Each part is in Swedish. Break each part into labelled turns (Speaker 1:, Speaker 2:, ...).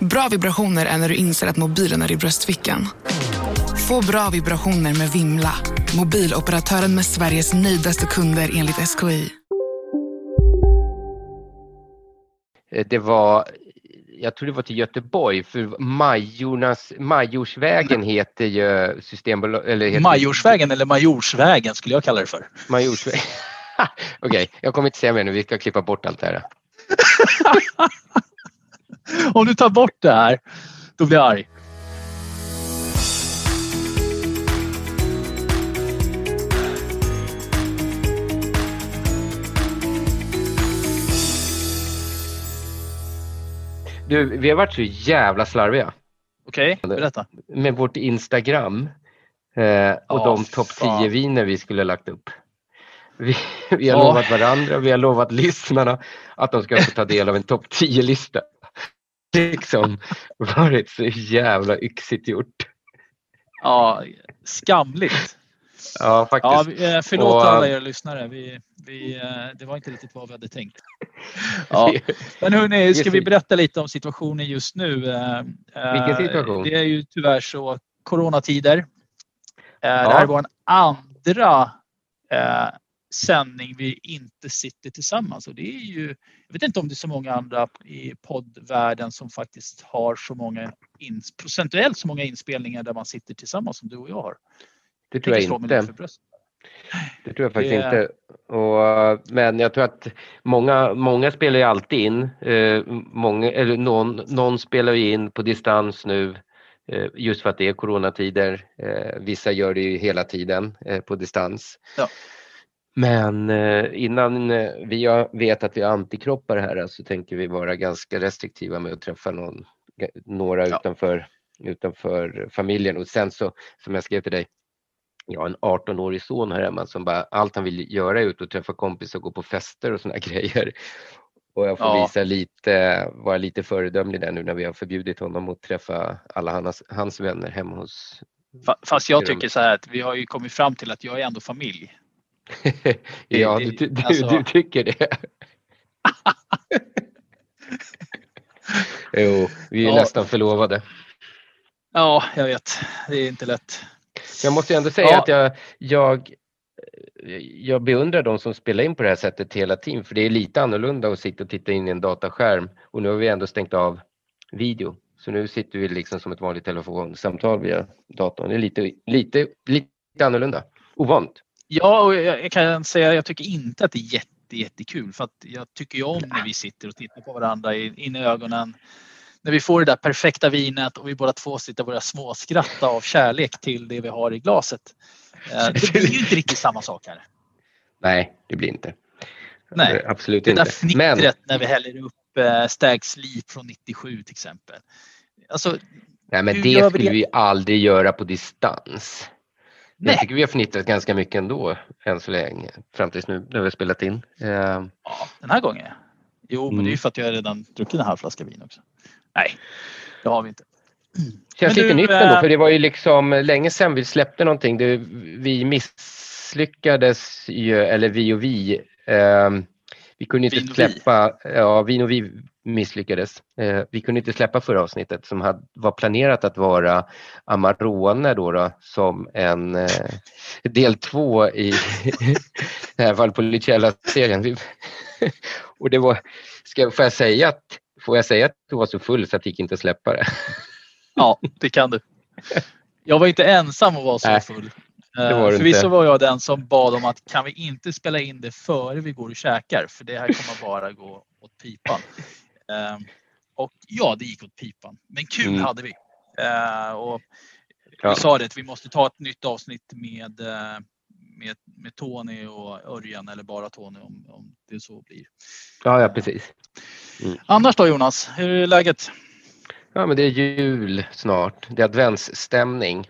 Speaker 1: Bra vibrationer är när du inser att mobilen är i bröstfickan. Få bra vibrationer med Vimla. Mobiloperatören med Sveriges nöjdaste kunder enligt SKI.
Speaker 2: Eh, Det var, jag tror det var till Göteborg, för Majornas, Majorsvägen heter ju Systembolag... Eller heter
Speaker 3: Majorsvägen eller Majorsvägen skulle jag kalla det för.
Speaker 2: Majorsvägen. Okej, jag kommer inte säga mer nu, vi ska klippa bort allt det här.
Speaker 3: Om du tar bort det här, då blir jag arg.
Speaker 2: Du, vi har varit så jävla slarviga
Speaker 3: Okej, berätta.
Speaker 2: med vårt Instagram eh, och
Speaker 3: Ja,
Speaker 2: de topp
Speaker 3: fan.
Speaker 2: 10 viner vi skulle ha lagt upp. Vi, vi har
Speaker 3: Ja.
Speaker 2: lovat varandra, vi har lovat lyssnarna att de ska få ta del av en topp 10-lista. Liksom varit så jävla yxigt gjort.
Speaker 3: Ja, skamligt.
Speaker 2: Ja, faktiskt.
Speaker 3: Ja, eh, förlåt
Speaker 2: Och,
Speaker 3: alla er lyssnare. Vi, vi, eh, det var inte riktigt vad vi hade tänkt. Ja. Men hörni, ska vi berätta lite om situationen just nu? Eh,
Speaker 2: Vilken situation?
Speaker 3: Det är ju tyvärr så coronatider. Eh, Det
Speaker 2: Ja.
Speaker 3: här är vår andra sändning vi inte sitter tillsammans. Och det är ju, jag vet inte om det är så många andra i poddvärlden som faktiskt har så många, ins, procentuellt så många inspelningar där man sitter tillsammans som du och jag har.
Speaker 2: Det tror jag
Speaker 3: lite
Speaker 2: inte. Det tror jag faktiskt
Speaker 3: Det-
Speaker 2: inte. Och, men jag tror att många, många spelar ju alltid in. Eh, många, eller någon, någon spelar ju in på distans nu eh, just för att det är coronatider. Eh, vissa gör det ju hela tiden eh, på distans.
Speaker 3: Ja.
Speaker 2: Men eh, innan eh, vi vet att vi har antikroppar här så tänker vi vara ganska restriktiva med att träffa någon, några
Speaker 3: Ja.
Speaker 2: utanför, utanför familjen. Och sen så, som jag skrev till dig, jag har en 18-årig son här hemma som bara, allt han vill göra är ut och träffa kompisar och gå på fester och såna grejer. Och jag får
Speaker 3: Ja.
Speaker 2: visa lite, vara lite föredömlig där nu när vi har förbjudit honom att träffa alla hans, hans vänner hemma hos...
Speaker 3: Fa- Fast jag tycker så här att vi har ju kommit fram till att jag är ändå familj.
Speaker 2: ja, du, du,
Speaker 3: alltså-
Speaker 2: du tycker det. jo, vi är
Speaker 3: Ja.
Speaker 2: nästan förlovade.
Speaker 3: Ja, jag vet. Det är inte lätt.
Speaker 2: Jag måste ändå säga
Speaker 3: Ja.
Speaker 2: att jag, jag, jag beundrar de som spelar in på det här sättet hela tiden, för det är lite annorlunda att sitta och titta in i en dataskärm och nu har vi ändå stängt av video. Så nu sitter vi liksom som ett vanligt telefonsamtal via datorn. Det är lite, lite, lite annorlunda. Ovant.
Speaker 3: Ja, och jag kan säga jag tycker inte att det är jätte, jättekul för att jag tycker ju om när vi sitter och tittar på varandra in i ögonen. När vi får det där perfekta vinet och vi båda två sitter och börjar småskratta av kärlek till det vi har i glaset. Eh, Det blir ju inte riktigt samma sak här.
Speaker 2: Nej, det blir inte.
Speaker 3: Nej,
Speaker 2: Absolut
Speaker 3: Det där
Speaker 2: inte. Men
Speaker 3: fnittret när vi häller upp eh, Stag Sleep från 97 till exempel. Alltså,
Speaker 2: Nej, men det
Speaker 3: vi
Speaker 2: skulle
Speaker 3: det?
Speaker 2: vi aldrig göra på distans.
Speaker 3: Nej.
Speaker 2: Jag tycker vi har fnittrat ganska mycket ändå, än så länge, fram tills nu när vi har spelat in. Eh,
Speaker 3: ja, den här gången. Jo, men det är ju
Speaker 2: Mm.
Speaker 3: för att jag redan druckit en halv flaska vin också. Nej, det har vi inte.
Speaker 2: Känns
Speaker 3: Men
Speaker 2: lite
Speaker 3: du,
Speaker 2: nytt ändå,
Speaker 3: eh,
Speaker 2: för det var ju liksom länge sedan vi släppte någonting. Det, vi misslyckades ju, eller vi och vi. ehm, vi kunde inte
Speaker 3: Vin och vi.
Speaker 2: släppa, ja, vi och vi misslyckades. Eh, vi kunde inte släppa förra avsnittet som hade, var planerat att vara Amarone då, då som en eh, del två i Valpolicella-serien. Och det var, ska, får jag säga att Får jag säga att du var så full så att det gick inte att släppa det?
Speaker 3: Ja, det kan du. Jag var inte ensam och var så
Speaker 2: Nej,
Speaker 3: full. Eh,
Speaker 2: var
Speaker 3: Förvisso
Speaker 2: inte.
Speaker 3: var jag den som bad om att kan vi inte spela in det före vi går och käkar för det här kommer bara gå åt pipan. Eh, Och ja, det gick åt pipan. Men kul
Speaker 2: Mm.
Speaker 3: hade vi. Eh, Och Vi sa det att vi måste ta ett nytt avsnitt med, eh, med, med Tony och Örjan eller bara Tony om, om det så blir.
Speaker 2: Ja, ja precis.
Speaker 3: Mm. Annars då Jonas, hur är läget?
Speaker 2: Ja, men det är jul snart. Det är adventsstämning.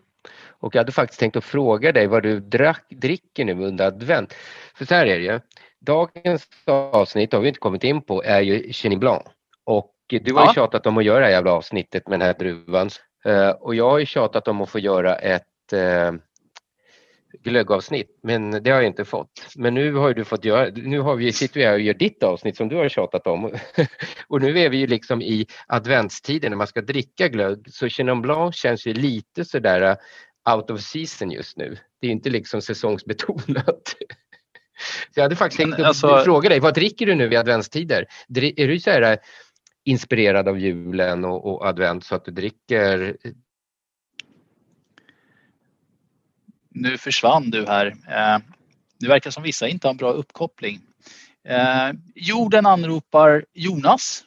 Speaker 2: Och jag hade faktiskt tänkt att fråga dig vad du drack, dricker nu under advent. För så här är det ju. Dagens avsnitt har vi inte kommit in på är ju Chenin Blanc. Och du har ju tjatat om att göra det här jävla avsnittet med den här druvan. Uh, och jag har ju tjatat om att få göra ett uh, glöggavsnitt men det har jag inte fått. Men nu har du fått göra, nu har vi, sitter vi här och gör ditt avsnitt som du har tjatat om. och nu är vi ju liksom i adventstiden när man ska dricka glögg så Chenin Blanc känns ju lite sådär uh, out of season just nu. Det är inte liksom säsongsbetonat. så jag hade faktiskt tänkt alltså, fråga dig, vad dricker du nu i adventstider? Är du så här inspirerad av julen och, och advent så att du dricker
Speaker 3: nu försvann du här. Eh, det verkar som vissa inte har en bra uppkoppling. Eh, jorden anropar Jonas.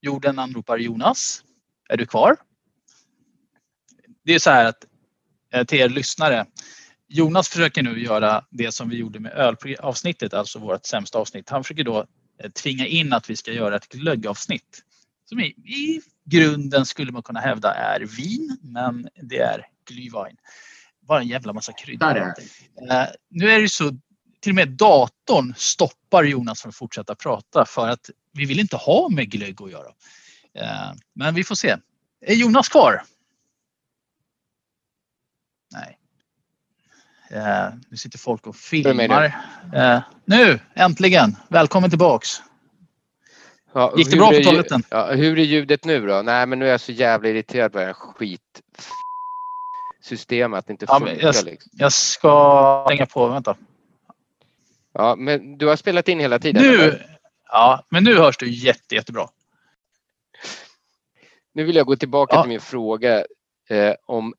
Speaker 3: Jorden anropar Jonas. Är du kvar? Det är så här att eh, till er lyssnare. Jonas försöker nu göra det som vi gjorde med ölavsnittet, alltså vårt sämsta avsnitt. Han försöker då tvinga in att vi ska göra ett glöggavsnitt. Som i, i grunden skulle man kunna hävda är vin, men det är glühwein bara en jävla massa kryddor. Uh, nu är det så, till och med datorn stoppar Jonas från att fortsätta prata för att vi vill inte ha med glögg att göra. Uh, men vi får se. Är Jonas kvar? Nej. Uh, nu sitter folk och filmar. nu, äntligen! Välkommen tillbaks.
Speaker 2: Ja,
Speaker 3: Gick det bra på toaletten?
Speaker 2: Ja, hur är ljudet nu då? Nej men nu är jag så jävla irriterad på den här skit system att det inte funkar.
Speaker 3: Ja, jag, liksom. jag ska stänga på, vänta.
Speaker 2: Ja, men du har spelat in hela tiden?
Speaker 3: Nu, eller? ja, men nu hörs du jätte, jättebra.
Speaker 2: Nu vill jag gå tillbaka ja. till min fråga eh, om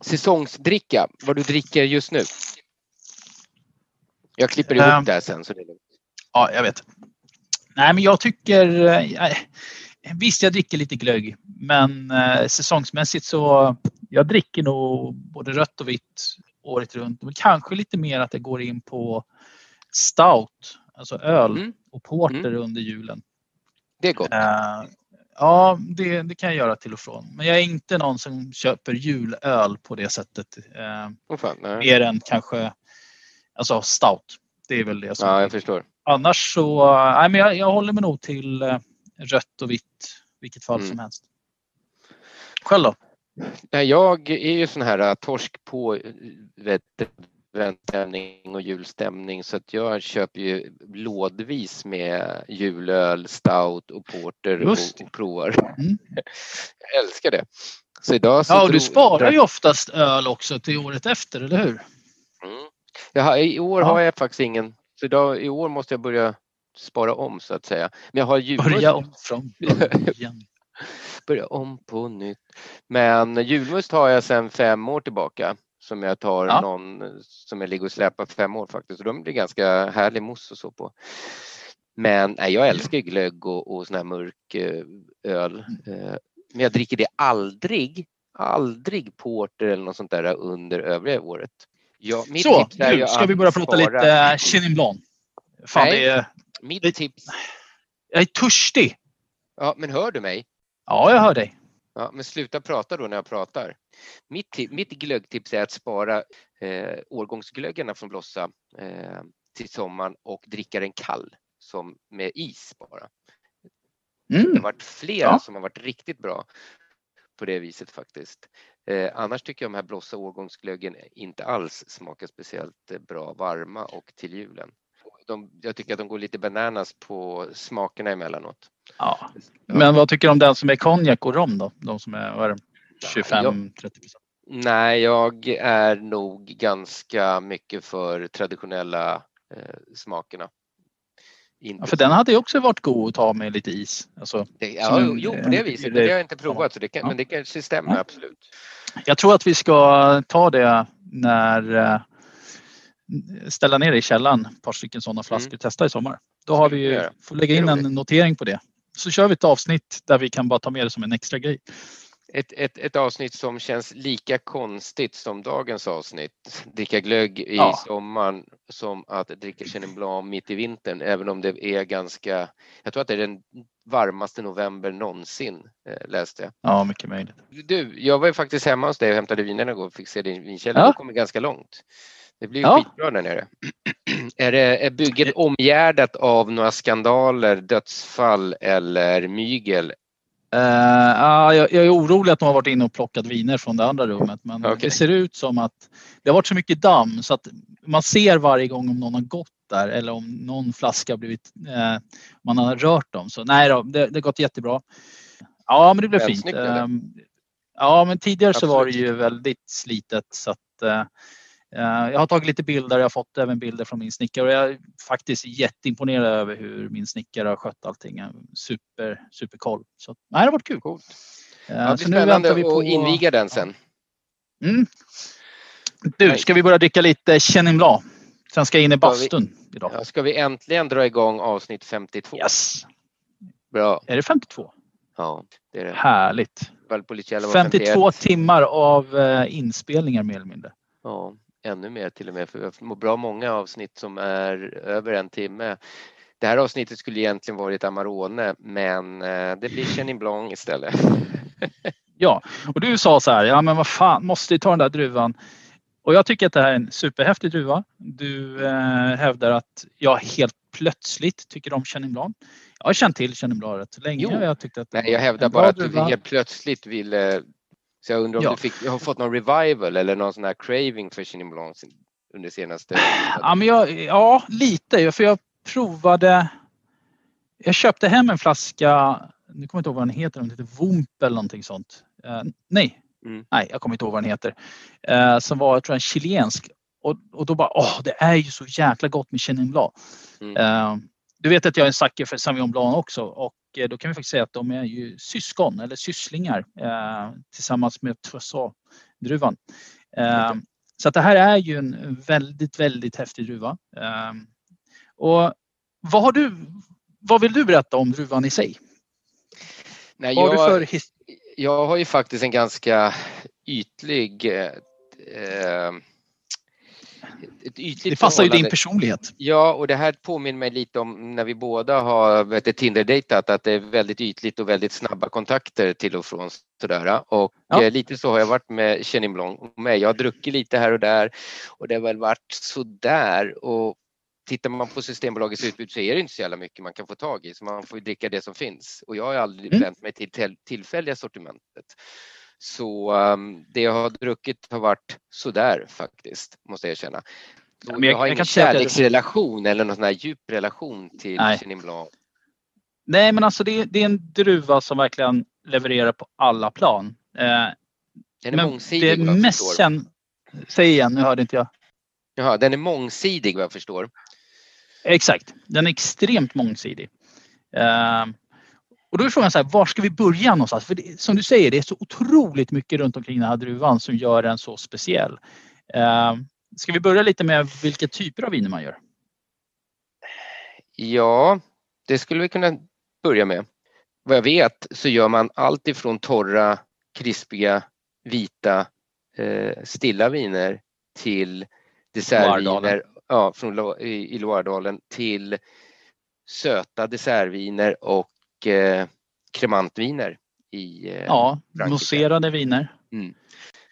Speaker 2: säsongsdricka, vad du dricker just nu. Jag klipper ihop um, det här sen. Så det är lugnt.
Speaker 3: Ja, jag vet. Nej, men jag tycker... Eh, visst, jag dricker lite glögg, men eh, säsongsmässigt så jag dricker nog både rött och vitt året runt. Men kanske lite mer att det går in på stout, alltså öl mm. och porter mm. under julen.
Speaker 2: Det är gott.
Speaker 3: Ja, det, det, kan jag göra till och från. Men jag är inte någon som köper julöl på det sättet. Uh, oh fan, mer än kanske alltså stout. Det är väl det som...
Speaker 2: Ja, jag förstår.
Speaker 3: Annars så, nej men jag, jag håller mig nog till uh, rött och vitt, vilket fall mm. som helst. Själv då?
Speaker 2: Jag är ju sån här äh, torsk på adventsstämning och julstämning så att jag köper ju lådvis med julöl, stout och porter och, och, provar. Mm. jag älskar det.
Speaker 3: Så idag så ja, och du sparar ju oftast öl också till året efter, eller hur?
Speaker 2: Mm. Jag I år ja. har jag faktiskt ingen, så idag, i år måste jag börja spara om så att säga. Men jag har julmust.
Speaker 3: Börja om från början
Speaker 2: börja om på nytt. Men julmust har jag sedan fem år tillbaka som jag tar ja. någon som jag ligger och släpar fem år faktiskt. Och de blir ganska härlig mousse och så på. Men nej, jag älskar glögg och, och sån här mörk eh, öl. Eh, men jag dricker det aldrig, aldrig porter eller något sånt där under övriga året.
Speaker 3: Ja, så, nu ska vi börja prata lite Chenin Blanc.
Speaker 2: Fan, nej, det är... mitt tips.
Speaker 3: Jag är törstig.
Speaker 2: Ja, men hör du mig?
Speaker 3: Ja, jag hör dig.
Speaker 2: Ja, men sluta prata då när jag pratar. Mitt, mitt glöggtips är att spara eh, årgångsglöggarna från Blossa eh, till sommaren och dricka den kall som med is bara. Mm. Det har varit flera ja. som har varit riktigt bra på det viset faktiskt. Eh, annars tycker jag de här Blossa årgångsglöggen inte alls smakar speciellt eh, bra varma och till julen. De, jag tycker att de går lite bananas på smakerna emellanåt.
Speaker 3: Ja. Men vad tycker du om den som är konjak och rom då? De som är 25-30 procent?
Speaker 2: Nej, jag är nog ganska mycket för traditionella eh, smakerna.
Speaker 3: Ja, för den hade ju också varit god att ta med lite is. Alltså,
Speaker 2: det, ja, en, jo, på det viset. Det, det har jag inte provat, så det kan, ja. men det kanske stämmer ja. absolut.
Speaker 3: Jag tror att vi ska ta det när eh, ställa ner i källaren, ett par stycken sådana flaskor, mm. testa i sommar. Då har vi, får lägga in en notering på det så kör vi ett avsnitt där vi kan bara ta med det som en extra grej.
Speaker 2: Ett, ett, ett avsnitt som känns lika konstigt som dagens avsnitt. Dricka glögg i
Speaker 3: Ja.
Speaker 2: sommaren som att dricka Chenin Blanc mitt i vintern, även om det är ganska, jag tror att det är den varmaste november någonsin, eh, läste jag.
Speaker 3: Ja, mycket möjligt.
Speaker 2: Du, jag var ju faktiskt hemma hos dig och hämtade vinerna igår och fick se din vinkällare.
Speaker 3: Ja.
Speaker 2: Du kommer ganska långt. Det blir ju
Speaker 3: Ja.
Speaker 2: skitbra där nere. är, det, är bygget omgärdat av några skandaler, dödsfall eller mygel?
Speaker 3: Uh, ja, jag, jag är orolig att de har varit inne och plockat viner från det andra rummet men
Speaker 2: Okej.
Speaker 3: det ser ut som att det har varit så mycket damm så att man ser varje gång om någon har gått där eller om någon flaska har blivit, eh, man har rört dem. Så nej då, det, har gått jättebra. Ja men det blev fint. Ehm, ja men tidigare så var det
Speaker 2: Absolut.
Speaker 3: ju väldigt slitet så att eh, jag har tagit lite bilder, jag har fått även bilder från min snickare och jag är faktiskt jätteimponerad över hur min snickare har skött allting. Super, superkoll. Så nej, det har varit kul.
Speaker 2: Coolt.
Speaker 3: Eh,
Speaker 2: Ja, det
Speaker 3: så
Speaker 2: blir
Speaker 3: nu
Speaker 2: spännande
Speaker 3: väntar vi på
Speaker 2: att inviga den sen.
Speaker 3: Mm. Du, ska vi börja dricka lite Chenin Blanc? Sen ska jag in i
Speaker 2: Ska vi-
Speaker 3: bastun idag.
Speaker 2: Ja, ska vi äntligen dra igång avsnitt 52?
Speaker 3: Yes!
Speaker 2: Bra.
Speaker 3: Är det 52?
Speaker 2: Ja, det är det.
Speaker 3: Härligt.
Speaker 2: Valpolicella var
Speaker 3: 52 timmar av eh, inspelningar mer eller mindre.
Speaker 2: Ja, ännu mer till och med för vi har bra många avsnitt som är över en timme. Det här avsnittet skulle egentligen varit Amarone men eh, det blir Chenin Blanc istället.
Speaker 3: Ja, och du sa så här, ja men vad fan, måste ju ta den där druvan. Och jag tycker att det här är en superhäftig druva. Du eh, hävdar att jag helt plötsligt tycker om Chenin Blanc. Jag har känt till Chenin Blanc rätt så länge.
Speaker 2: Jo.
Speaker 3: Jag tyckte att
Speaker 2: Nej, jag hävdar bara att du helt plötsligt ville så jag undrar om
Speaker 3: Ja.
Speaker 2: du fick, har fått någon revival eller någon sån här craving för Chenin Blanc under senaste...
Speaker 3: Ja, men jag, ja, lite. För jag provade. Jag köpte hem en flaska. Nu kommer jag inte ihåg vad den heter. Den heter Wump eller någonting sånt. Eh, nej,
Speaker 2: Mm.
Speaker 3: nej, jag kommer inte ihåg vad den heter. Eh, som var, jag tror en chilensk. Och, och då bara, åh, det är ju så jäkla gott med Chenin Blanc.
Speaker 2: Mm.
Speaker 3: Eh, du vet att jag är en sucker för Sauvignon Blanc också och eh, då kan vi faktiskt säga att de är ju syskon eller sysslingar eh, tillsammans med Trousseau-druvan. Eh, så att det här är ju en väldigt, väldigt häftig druva. Eh, och vad har du, vad vill du berätta om druvan i sig?
Speaker 2: Nej,
Speaker 3: Vad har
Speaker 2: jag,
Speaker 3: för
Speaker 2: jag har ju faktiskt en ganska ytlig eh, eh, ett ytligt
Speaker 3: Det passar ju din personlighet.
Speaker 2: Ja, och det här påminner mig lite om när vi båda har Tinder-dejtat att det är väldigt ytligt och väldigt snabba kontakter till och från. Sådär. Och
Speaker 3: Ja.
Speaker 2: eh, lite så har jag varit med Chenin Blanc med. Jag har druckit lite här och där och det har väl varit sådär. Och tittar man på Systembolagets utbud så är det inte så jävla mycket man kan få tag i så man får ju dricka det som finns. Och jag har aldrig
Speaker 3: Mm.
Speaker 2: vänt mig till tillfälliga sortimentet. Så um, det jag har druckit har varit sådär faktiskt, måste jag erkänna. Så
Speaker 3: jag-
Speaker 2: jag, har
Speaker 3: jag
Speaker 2: ingen
Speaker 3: jag-
Speaker 2: kärleksrelation eller någon sån här djup relation till
Speaker 3: Nej.
Speaker 2: Chenin Blanc.
Speaker 3: Nej, men alltså det, det är en druva som verkligen levererar på alla plan. Eh,
Speaker 2: Den är mångsidig
Speaker 3: det
Speaker 2: vad jag
Speaker 3: mest
Speaker 2: förstår.
Speaker 3: känd... Säg igen, nu hörde inte jag.
Speaker 2: Jaha, den är mångsidig vad jag förstår.
Speaker 3: Exakt, den är extremt mångsidig. Ehm, och då är frågan så här, var ska vi börja någonstans? För det, som du säger, det är så otroligt mycket runt omkring den här druvan som gör den så speciell. Ehm, ska vi börja lite med vilka typer av viner man gör?
Speaker 2: Ja, det skulle vi kunna börja med. Vad jag vet så gör man allt ifrån torra, krispiga, vita, eh, stilla viner till dessertviner ja, från, i, i Loiredalen till söta dessertviner och eh, kremantviner i eh,
Speaker 3: Ja,
Speaker 2: Frankrike.
Speaker 3: viner.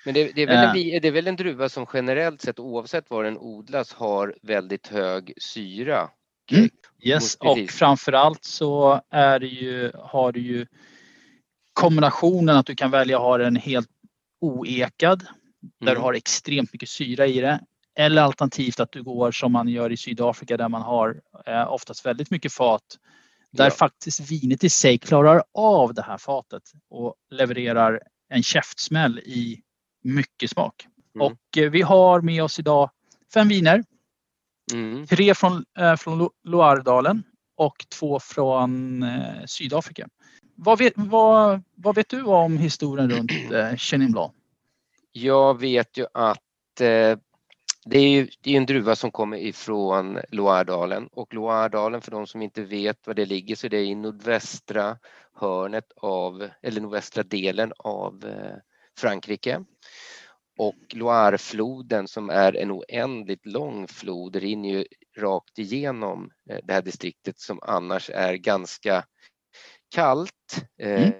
Speaker 2: Men det, det, är väl en,
Speaker 3: Eh.
Speaker 2: det är väl en druva som generellt sett oavsett var den odlas har väldigt hög syra.
Speaker 3: Mm. Yes, och framförallt så är ju, har du ju kombinationen att du kan välja att ha den helt oekad där
Speaker 2: Mm.
Speaker 3: du har extremt mycket syra i det. Eller alternativt att du går som man gör i Sydafrika där man har eh, oftast väldigt mycket fat. Där
Speaker 2: Ja.
Speaker 3: faktiskt vinet i sig klarar av det här fatet och levererar en käftsmäll i mycket smak.
Speaker 2: Mm.
Speaker 3: Och eh, vi har med oss idag fem viner.
Speaker 2: Mm.
Speaker 3: Tre från, eh, från Lo- Loiredalen och två från eh, Sydafrika. Vad vet, vad, vad vet du om historien runt eh, Chenin Blanc?
Speaker 2: Jag vet ju att eh, det är ju det är en druva som kommer ifrån Loiredalen och Loiredalen för de som inte vet var det ligger så det är i nordvästra hörnet av, eller nordvästra delen av eh, Frankrike. Och Loirefloden som är en oändligt lång flod rinner ju rakt igenom eh, det här distriktet som annars är ganska kallt. Mm.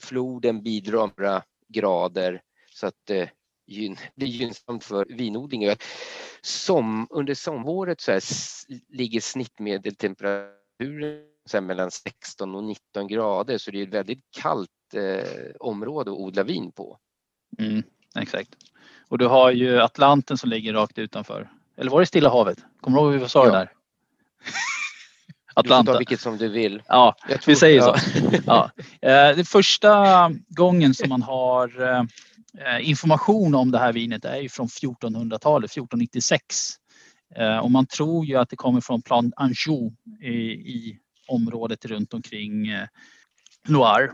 Speaker 2: Floden bidrar med grader så att det blir gynnsamt för vinodling. Som, under sområret så här, ligger snittmedeltemperaturen så mellan 16 och 19 grader så det är ett väldigt kallt eh, område att odla vin på.
Speaker 3: Mm, exakt. Och du har ju Atlanten som ligger rakt utanför. Eller var det Stilla havet? Kommer du ihåg vad vi sa ja. där?
Speaker 2: Atlanta. Du får ta vilket som du vill.
Speaker 3: Ja, vi säger ja. så. Ja. Eh, det första gången som man har eh, information om det här vinet är ju från 1400-talet, 1496. Eh, och man tror ju att det kommer från Plan Anjou i, i området runt omkring Loire.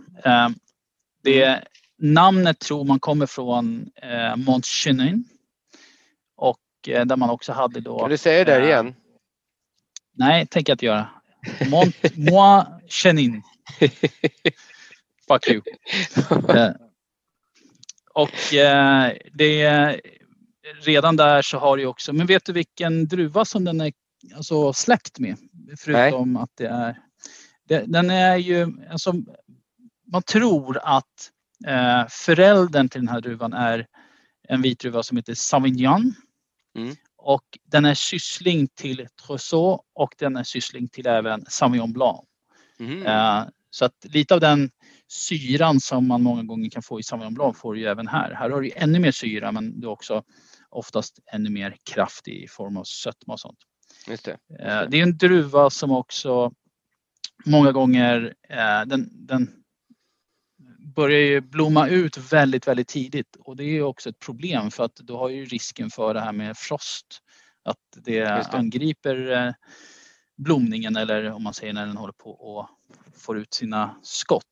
Speaker 3: Det namnet tror man kommer från Mont Chenin och där man också hade då.
Speaker 2: Kan du säga det där igen?
Speaker 3: Nej, tänker jag inte göra. Mont, moi Chenin. Fuck you. Eh, och eh, det redan där så har det också, men vet du vilken druva som den är alltså, släkt med? Förutom Nej. att det är, det, den är ju, alltså, man tror att eh, föräldern till den här druvan är en vit druva som heter Sauvignon. Mm. Och den är syssling till Trousseau och den är syssling till även Sauvignon Blanc. Mm. Uh, så att lite av den syran som man många gånger kan få i Blanc får du ju även här. Här har du ännu mer syra men du har också oftast ännu mer kraft i form av sötma och sånt.
Speaker 2: Just det.
Speaker 3: Uh, det är en druva som också många gånger uh, den, den börjar ju blomma ut väldigt, väldigt tidigt och det är också ett problem för att då har ju risken för det här med frost. Att det, det. angriper eh, blomningen eller om man säger när den håller på och får ut sina skott.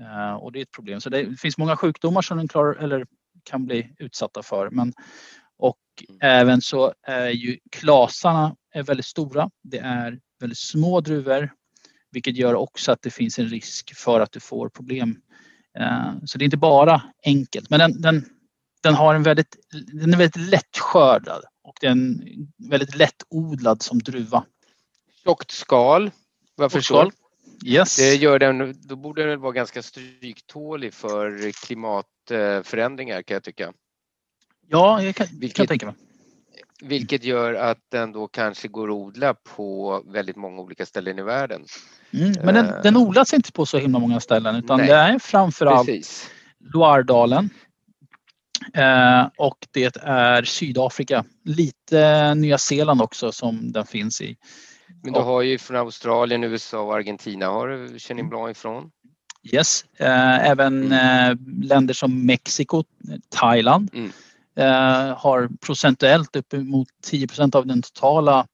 Speaker 3: Eh, och det är ett problem. Så det finns många sjukdomar som den klarar, eller kan bli utsatta för. Men, och mm. även så är ju klasarna är väldigt stora. Det är väldigt små druvor vilket gör också att det finns en risk för att du får problem Eh, så det är inte bara enkelt, men den, den, den, har en väldigt, den är väldigt lättskördad och den är väldigt lättodlad som druva.
Speaker 2: Tjockt skal, vad jag förstår.
Speaker 3: Yes.
Speaker 2: Det gör den, då borde den vara ganska stryktålig för klimatförändringar kan jag tycka.
Speaker 3: Ja, jag kan, vilket, kan tänka mig.
Speaker 2: Vilket gör att den då kanske går att odla på väldigt många olika ställen i världen.
Speaker 3: Mm, men den, den odlas inte på så himla många ställen utan Nej, det är framförallt precis. Loiredalen. Eh, och det är Sydafrika. Lite Nya Zeeland också som den finns i.
Speaker 2: Men du har ju från Australien, USA och Argentina har du Chenin Blanc ifrån.
Speaker 3: Yes, eh, även mm. eh, länder som Mexiko, Thailand mm. Eh, har procentuellt uppemot 10% av den totala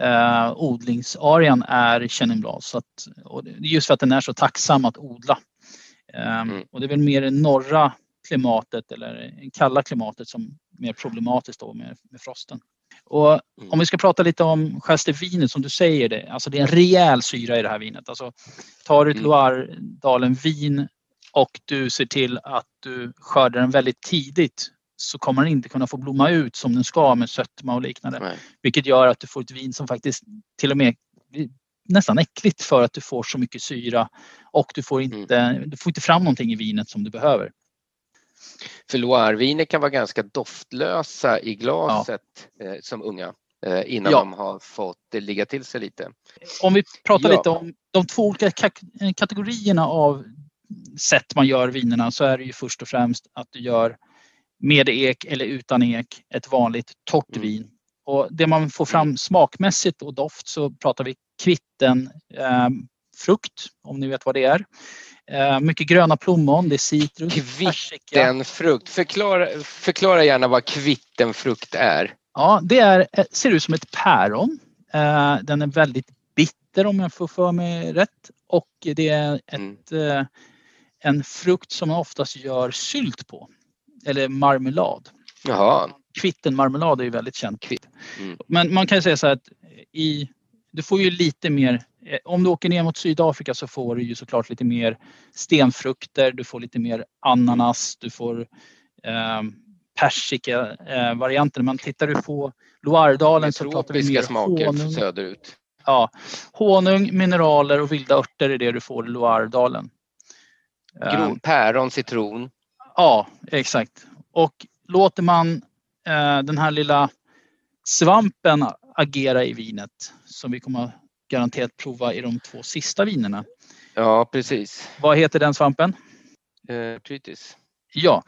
Speaker 3: eh, odlingsarean är Chenin Blanc. Så att, just för att den är så tacksam att odla. Mm. Och det är väl mer det norra klimatet eller kalla klimatet som mer problematiskt då med, med frosten. Och mm. om vi ska prata lite om själva vinet som du säger det, alltså det är en rejäl syra i det här vinet. Alltså tar du ett mm. Loiredalen vin och du ser till att du skördar den väldigt tidigt så kommer den inte kunna få blomma ut som den ska med sötma och liknande. Nej. Vilket gör att du får ett vin som faktiskt till och med nästan äckligt för att du får så mycket syra och du får inte, mm. du får inte fram någonting i vinet som du behöver.
Speaker 2: För Loireviner kan vara ganska doftlösa i glaset ja. eh, som unga eh, innan ja. de har fått ligga till sig lite.
Speaker 3: Om vi pratar ja. lite om de två olika kategorierna av sätt man gör vinerna så är det ju först och främst att du gör med ek eller utan ek, ett vanligt torrt mm. vin. Och det man får fram mm. smakmässigt och doft så pratar vi kvitten, eh, frukt, om ni vet vad det är. Eh, mycket gröna plommon, det är citrus,
Speaker 2: Kvittenfrukt, förklara, förklara gärna vad kvittenfrukt är.
Speaker 3: Ja, det är, eh, ser ut som ett päron. Eh, den är väldigt bitter om jag får för mig rätt. Och det är ett, mm. En frukt som man oftast gör sylt på eller marmelad.
Speaker 2: Jaha.
Speaker 3: Kvittenmarmelad är ju väldigt känt. Mm. Men man kan säga så här att i, du får ju lite mer Eh, om du åker ner mot Sydafrika så får du ju såklart lite mer stenfrukter, du får lite mer ananas, du får eh, persika-varianter. Men tittar du på Loiredalen så pratar vi mer
Speaker 2: smaker honung. söderut.
Speaker 3: Ja, honung, mineraler och vilda örter är det du får i Loiredalen.
Speaker 2: Gron, päron, citron.
Speaker 3: Ja, exakt. Och låter man eh, den här lilla svampen agera i vinet som vi kommer garanterat prova i de två sista vinerna.
Speaker 2: Ja, precis.
Speaker 3: Vad heter den svampen?
Speaker 2: Eh.
Speaker 3: Ja,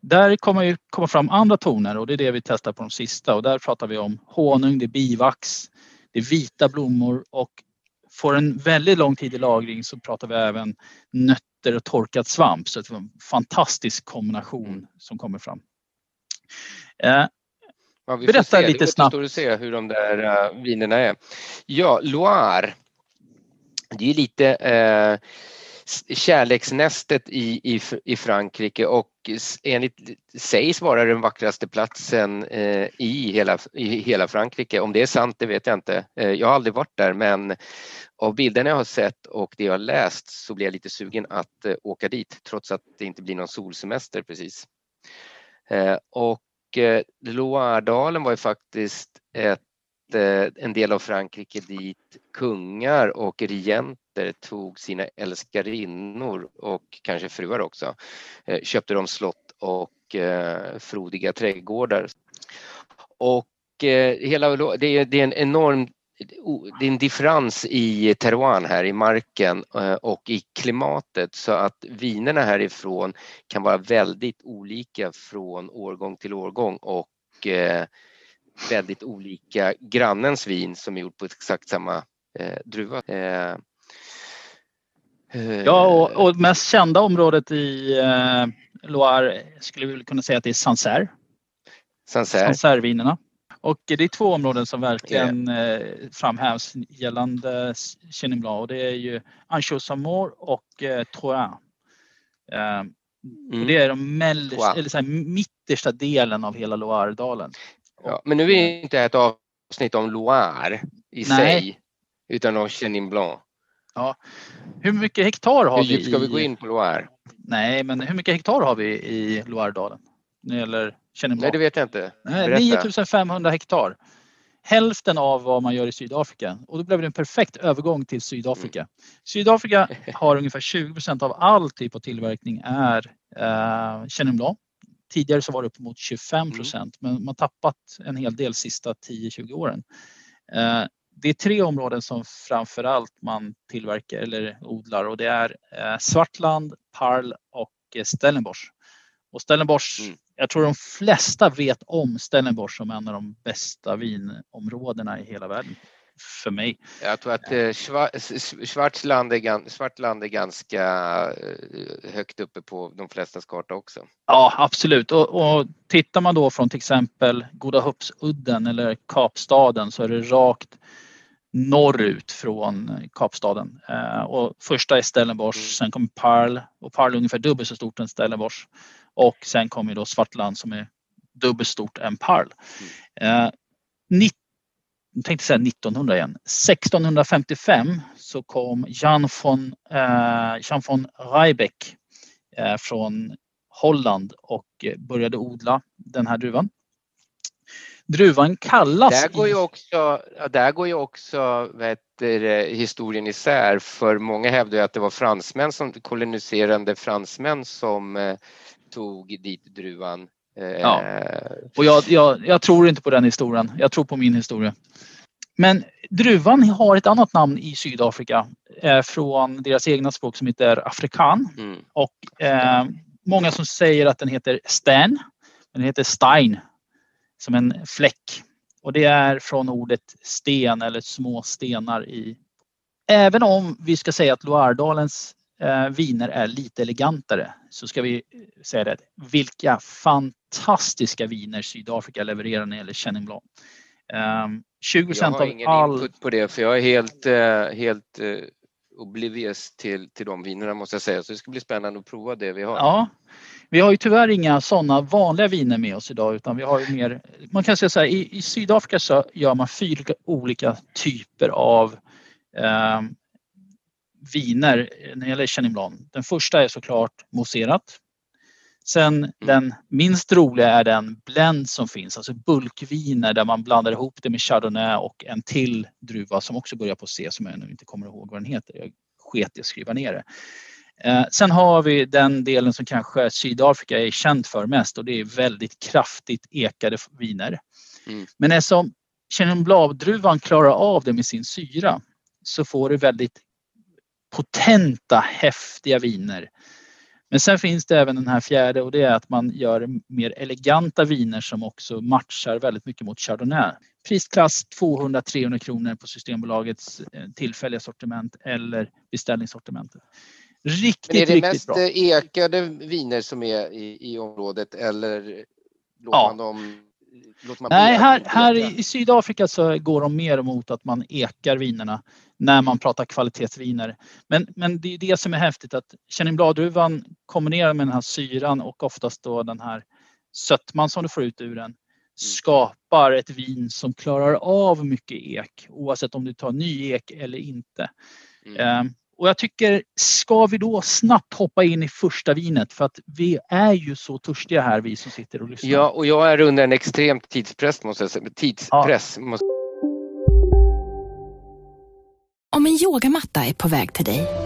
Speaker 3: där kommer ju komma fram andra toner och det är det vi testar på de sista och där pratar vi om honung, det är bivax, det är vita blommor och får en väldigt lång tid i lagring så pratar vi även nötter och torkad svamp. Så det är en fantastisk kombination mm. som kommer fram.
Speaker 2: Ja, vi berätta lite det snabbt. Det se hur de där uh, vinerna är. Ja, Loire. Det är lite uh, kärleksnästet i, i, i Frankrike och enligt sägs vara den vackraste platsen eh, i, hela, i hela Frankrike. Om det är sant, det vet jag inte. Eh, jag har aldrig varit där men av bilderna jag har sett och det jag har läst så blir jag lite sugen att eh, åka dit trots att det inte blir någon solsemester precis. Eh, och eh, Loiredalen var ju faktiskt ett Eh, en del av Frankrike dit kungar och regenter tog sina älskarinnor och kanske fruar också. Eh, köpte de slott och eh, frodiga trädgårdar. Och eh, hela, det är, det är en enorm det är en differens i terroin här i marken och i klimatet så att vinerna härifrån kan vara väldigt olika från årgång till årgång och väldigt olika grannens vin som är gjort på exakt samma eh, druva. Eh,
Speaker 3: eh, ja, och, och mest kända området i eh, Loire skulle vi kunna säga att det är Sancerre.
Speaker 2: Sancerre.
Speaker 3: Sancerre-vinerna. Och det är två områden som verkligen eh, framhävs gällande Chenin Blanc och det är ju Anjou-Saumur och eh, Troyen. Eh, mm. Det är de mellis, eller så här, mittersta delen av hela Loiredalen.
Speaker 2: Ja, men nu är det inte ett avsnitt om Loire i Nej. sig utan om Chenin Blanc.
Speaker 3: Ja. Hur mycket hektar har
Speaker 2: hur vi? ska vi gå in på Loire?
Speaker 3: Nej, men hur mycket hektar har vi i Loiredalen? När det gäller Blanc?
Speaker 2: Nej, det vet jag inte.
Speaker 3: Berätta. 9500 hektar. Hälften av vad man gör i Sydafrika och då blev det en perfekt övergång till Sydafrika. Mm. Sydafrika har ungefär 20 procent av all typ av tillverkning är eh, Chenin Blanc. Tidigare så var det upp mot 25 mm. procent mm. men man har tappat en hel del sista 10-20 åren. Eh, det är tre områden som framförallt man tillverkar eller odlar och det är eh, Svartland, Parl och eh, Stellenbosch. Och Stellenbosch, mm. Jag tror de flesta vet om Stellenbosch som en av de bästa vinområdena i hela världen för mig.
Speaker 2: Jag tror att eh, Schwarzland, är, Svartland är ganska eh, högt uppe på de flestas karta också.
Speaker 3: Ja, absolut. Och, och tittar man då från till exempel Goda Hupsudden eller Kapstaden så är det rakt norrut från Kapstaden. Eh, och första är Stellenbosch, mm. sen kommer Parl och Parl är ungefär dubbelt så stort än Stellenbosch. Och sen kommer då Svartland som är dubbelt stort än Parl. Mm. Eh, jag tänkte säga 1900 igen. 1655 så kom Jan von, eh, Jan von Riebeck eh, från Holland och började odla den här druvan. Druvan kallas...
Speaker 2: Där går ju också, där går ju också vet, historien isär för många hävdar att det var fransmän som koloniserande fransmän som eh, tog dit druvan
Speaker 3: Ja. Eh, och jag, jag, jag, tror inte på den historien. Jag tror på min historia. Men druvan har ett annat namn i Sydafrika eh, från deras egna språk som heter afrikan. Mm. Och eh, många som säger att den heter Stan. Den heter Stein som en fläck. Och det är från ordet sten eller små stenar i. Även om vi ska säga att Loiredalens viner är lite elegantare så ska vi säga det. Vilka fantastiska viner Sydafrika levererar när det gäller Chenin Blanc. Um, 20 av all... Jag har ingen input
Speaker 2: på det för jag är helt, uh, helt oblivious till, till de vinerna måste jag säga. Så det ska bli spännande att prova det vi har.
Speaker 3: Ja, vi har ju tyvärr inga sådana vanliga viner med oss idag utan vi har ju mer, man kan säga så här, i, i Sydafrika så gör man fyra olika typer av eh, viner när det gäller Chenin. Den första är såklart mousserat. Sen mm. den minst roliga är den blend som finns, alltså bulkviner där man blandar ihop det med Chardonnay och en till druva som också börjar på C som jag nu inte kommer ihåg vad den heter. Jag sket i att skriva ner det. Eh, sen har vi den delen som kanske Sydafrika är känt för mest och det är väldigt kraftigt ekade viner. Mm. Men eftersom Chenin Blanc-druvan klarar av det med sin syra så får du väldigt potenta, häftiga viner. Men sen finns det även den här fjärde och det är att man gör mer eleganta viner som också matchar väldigt mycket mot Chardonnay. Prisklass 200-300 kronor på Systembolagets eh, tillfälliga sortiment eller beställningssortimentet. Riktigt,
Speaker 2: Men är
Speaker 3: det
Speaker 2: mest
Speaker 3: bra.
Speaker 2: ekade viner som är i, i området eller låter ja. man dem
Speaker 3: Nej, här, här i Sydafrika så går de mer mot att man ekar vinerna när man pratar kvalitetsviner. Men, men det är det som är häftigt att Chenin kombinerar med den här syran och oftast då den här sötman som du får ut ur den skapar ett vin som klarar av mycket ek oavsett om du tar ny ek eller inte. Mm. Och jag tycker, ska vi då snabbt hoppa in i första vinet för att vi är ju så törstiga här vi som sitter och lyssnar.
Speaker 2: Ja, och jag är under en extrem tidspress måste jag säga. Tidspress. Ja. Måste...
Speaker 4: Om en yogamatta är på väg till dig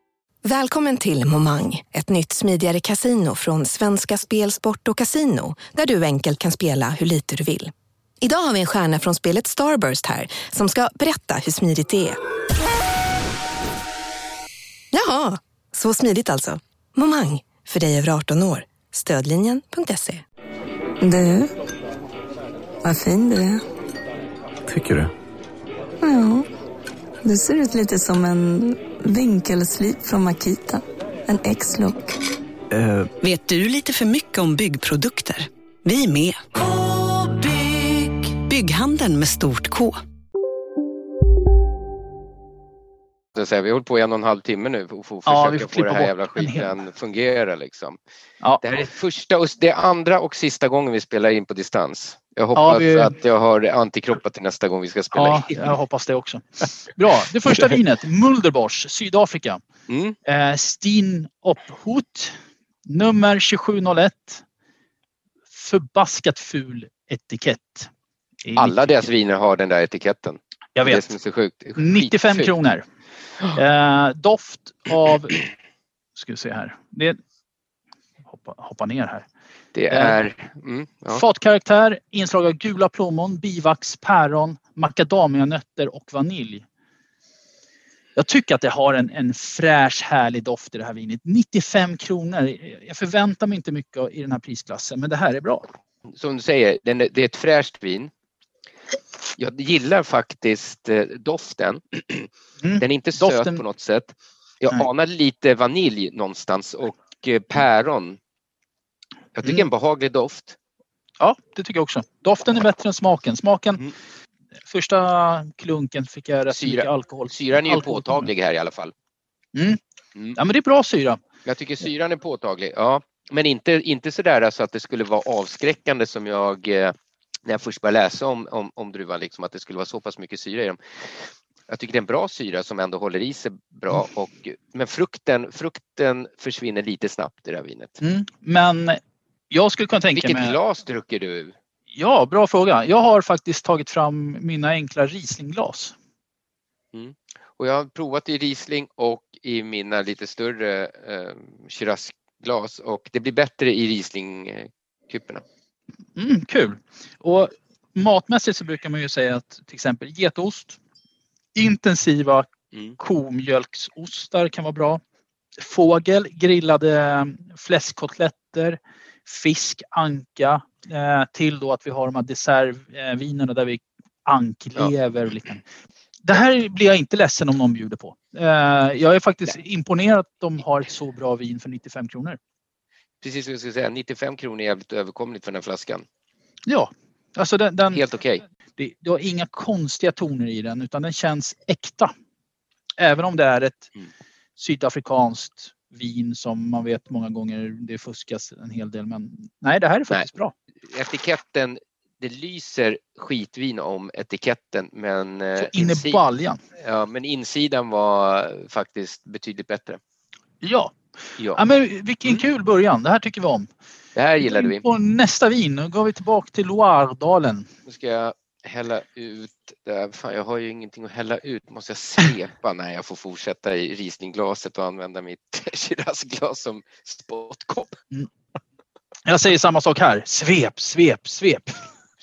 Speaker 5: Välkommen till Momang, ett nytt smidigare casino från Svenska Spel, Sport och Casino där du enkelt kan spela hur lite du vill. Idag har vi en stjärna från spelet Starburst här som ska berätta hur smidigt det är. Jaha, så smidigt alltså. Momang, för dig över 18 år. Stödlinjen.se.
Speaker 6: Du, vad fin du är.
Speaker 7: Tycker du?
Speaker 6: Ja, du ser ut lite som en Vinkelslip från Makita. En X-look.
Speaker 8: Uh. Vet du lite för mycket om byggprodukter? Vi är med. -bygg. Bygghandeln med stort K.
Speaker 2: vi har hållit på i en och en halv timme nu och får ja, försöka få det här jävla skiten att fungera liksom. Ja. Det här är första och det är andra och sista gången vi spelar in på distans. Jag hoppas ja, vi... att jag har antikroppar till nästa gång vi ska spela
Speaker 3: ja, in. Jag hoppas det också. Bra, det första vinet, Mulderbosch, Sydafrika. Mm. Eh, Stin Ophut, nummer 2701. Förbaskat ful etikett.
Speaker 2: Alla deras viner har den där etiketten.
Speaker 3: Jag vet. Det är så sjukt. 95 kronor. Eh, doft av, ska vi se här. Det, hoppa, hoppa ner här.
Speaker 2: Det är... Mm,
Speaker 3: ja. Fatkaraktär, inslag av gula plommon, bivax, päron, macadamianötter och vanilj. Jag tycker att det har en, en fräsch härlig doft i det här vinet. 95 kronor. Jag förväntar mig inte mycket i den här prisklassen men det här är bra.
Speaker 2: Som du säger, det är ett fräscht vin. Jag gillar faktiskt eh, doften. Mm. Den är inte söt på något sätt. Jag Nej. anar lite vanilj någonstans och eh, päron jag tycker mm. en behaglig doft.
Speaker 3: Ja, det tycker jag också. Doften är bättre än smaken. Smaken, mm. första klunken fick jag rätt Syra. mycket alkohol.
Speaker 2: Syran är ju alkohol. påtaglig här i alla fall.
Speaker 3: Mm. Mm. Ja, men det är bra syra.
Speaker 2: Jag tycker syran är påtaglig, ja. Men inte, inte sådär alltså att det skulle vara avskräckande som jag eh, när jag först började läsa om, om, om druvan, liksom, att det skulle vara så pass mycket syra i dem. Jag tycker det är en bra syra som ändå håller i sig bra. Och, men frukten, frukten försvinner lite snabbt i det här vinet.
Speaker 3: Mm. Men jag skulle kunna tänka
Speaker 2: Vilket
Speaker 3: mig...
Speaker 2: glas dricker du?
Speaker 3: Ja, bra fråga. Jag har faktiskt tagit fram mina enkla Rieslingglas.
Speaker 2: Mm. Och jag har provat i Riesling och i mina lite större eh, Shiraz-glas och det blir bättre i Riesling-kuporna.
Speaker 3: Mm, kul! Och matmässigt så brukar man ju säga att till exempel getost, intensiva mm. komjölksostar kan vara bra. Fågel, grillade fläskkotletter, fisk, anka eh, till då att vi har de här dessertvinerna där vi anklever och liknande. det här blir jag inte ledsen om någon bjuder på. Eh, jag är faktiskt Nej. imponerad att de har ett så bra vin för 95 kronor.
Speaker 2: Precis vad jag skulle säga, 95 kronor är jävligt överkomligt för den här flaskan.
Speaker 3: Ja, alltså den, den
Speaker 2: helt okej. Okay.
Speaker 3: Det, det har inga konstiga toner i den utan den känns äkta. Även om det är ett mm. sydafrikanskt vin som man vet många gånger det fuskas en hel del. Men nej, det här är faktiskt nej. bra.
Speaker 2: Etiketten, det lyser skitvin om etiketten men,
Speaker 3: Så eh, in i baljan.
Speaker 2: Ja, men insidan var faktiskt betydligt bättre.
Speaker 3: Ja, ja. ja men vilken mm. kul början. Det här tycker vi om.
Speaker 2: Det här gillade vi.
Speaker 3: På nästa vin, nu går vi tillbaka till Loiredalen.
Speaker 2: Nu ska jag hälla ut, där. Fan, jag har ju ingenting att hälla ut, måste jag svepa? Nej, jag får fortsätta i risningglaset och använda mitt Shiraz-glas som spottkopp. Mm.
Speaker 3: Jag säger samma sak här, svep, svep, svep.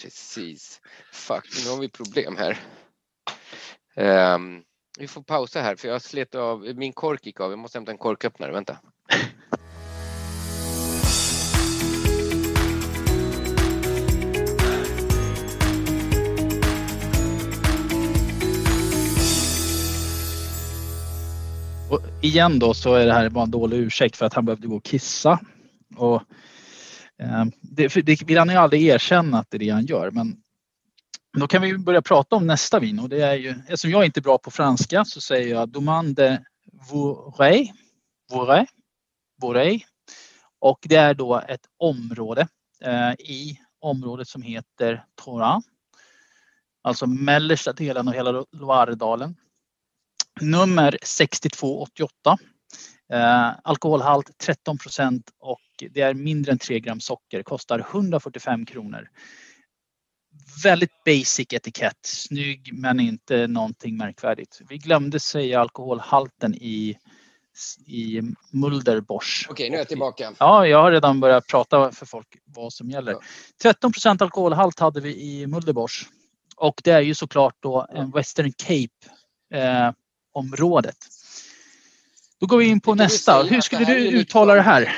Speaker 2: Precis. Fuck, nu har vi problem här. Um, vi får pausa här för jag slet av, min kork gick av, jag måste hämta en korköppnare, vänta.
Speaker 3: Och igen då så är det här bara en dålig ursäkt för att han behövde gå och kissa. Och, eh, det, det vill han ju aldrig erkänna att det är det han gör. Men då kan vi börja prata om nästa vin och det är ju, eftersom jag inte är bra på franska så säger jag Domande Vourey. Vourey. Vourey. Och det är då ett område eh, i området som heter Toran. Alltså mellersta delen av hela Loiredalen nummer 6288. Eh, alkoholhalt 13 procent och det är mindre än 3 gram socker. Kostar 145 kronor. Väldigt basic etikett. Snygg men inte någonting märkvärdigt. Vi glömde säga alkoholhalten i i Mulderbosch.
Speaker 2: Okej, nu är jag tillbaka.
Speaker 3: Ja, jag har redan börjat prata för folk vad som gäller. 13 procent alkoholhalt hade vi i Mulderbosch. Och det är ju såklart då en Western Cape eh, området. Då går vi in på nästa. Hur skulle du uttala det här?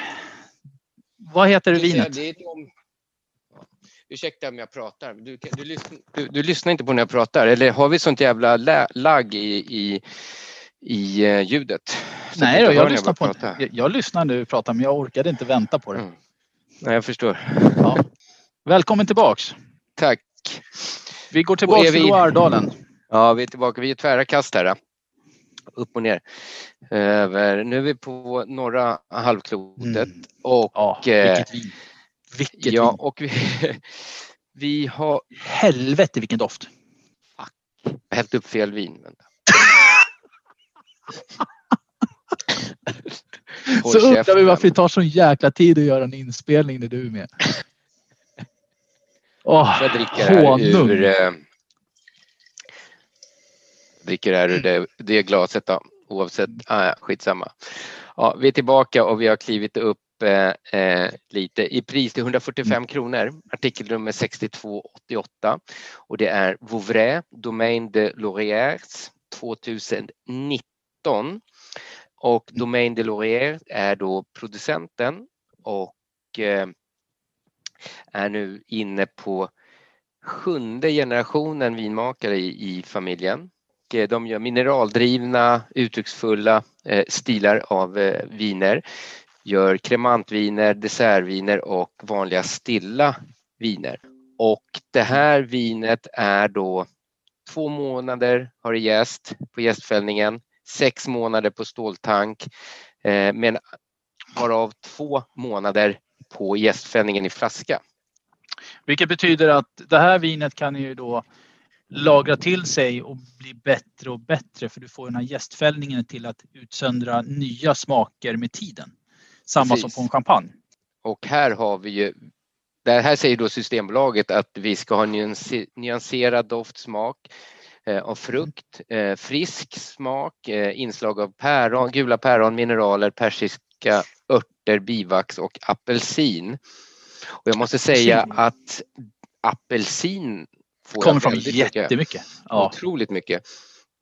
Speaker 3: Vad heter vinet?
Speaker 2: Ursäkta om jag pratar, du, du, lyssn, du, du, lyssnar inte på när jag pratar eller har vi sånt jävla lagg i, i, i uh, ljudet?
Speaker 3: Nej då, jag, lyssnar på jag, jag lyssnar nu och pratar men jag orkade inte vänta på det. Mm.
Speaker 2: Nej, jag förstår.
Speaker 3: Ja. Välkommen tillbaks.
Speaker 2: Tack.
Speaker 3: Vi går tillbaks till Loiredalen.
Speaker 2: Ja, vi är tillbaka. Vi är tvära kast här upp och ner. Över, nu är vi på norra halvklotet mm. och... Ja,
Speaker 3: eh, vilket vin! Vilket
Speaker 2: ja, vin. och vi, vi har...
Speaker 3: Helvete vilken doft!
Speaker 2: Fuck. Jag hällt upp fel vin. Vänta.
Speaker 3: så undrar vi varför det tar så jäkla tid att göra en inspelning när du är med.
Speaker 2: Åh, jag dricker här ur, eh, dricker här ur det, det glaset då, oavsett, ah, skitsamma. Ja, vi är tillbaka och vi har klivit upp eh, eh lite i pris till 145 mm. kronor, artikelnummer 6288 och det är Vouvray Domaine de Lauriers 2019 och mm. Domaine de Laurier är då producenten och eh, är nu inne på sjunde generationen vinmakare i, i familjen. Eh, de gör mineraldrivna, uttrycksfulla eh, stilar av eh, viner. Gör kremantviner, dessertviner och vanliga stilla viner. Och det här vinet är då två månader har det jäst på jästfällningen, sex månader på ståltank, men varav två månader på jästfällningen i flaska.
Speaker 3: Vilket betyder att det här vinet kan ju då lagra till sig och bli bättre och bättre för du får den här gästfällningen till att utsöndra nya smaker med tiden. Samma Precis. som på en champagne.
Speaker 2: Och här har vi ju, det här säger då Systembolaget att vi ska ha nyanserad doftsmak eh, av frukt, eh, frisk smak, eh, inslag av päron, gula päron, mineraler, persiska örter, bivax och apelsin. Och jag måste säga att apelsin
Speaker 3: kommer fram jättemycket. Mycket.
Speaker 2: Ja. Otroligt mycket.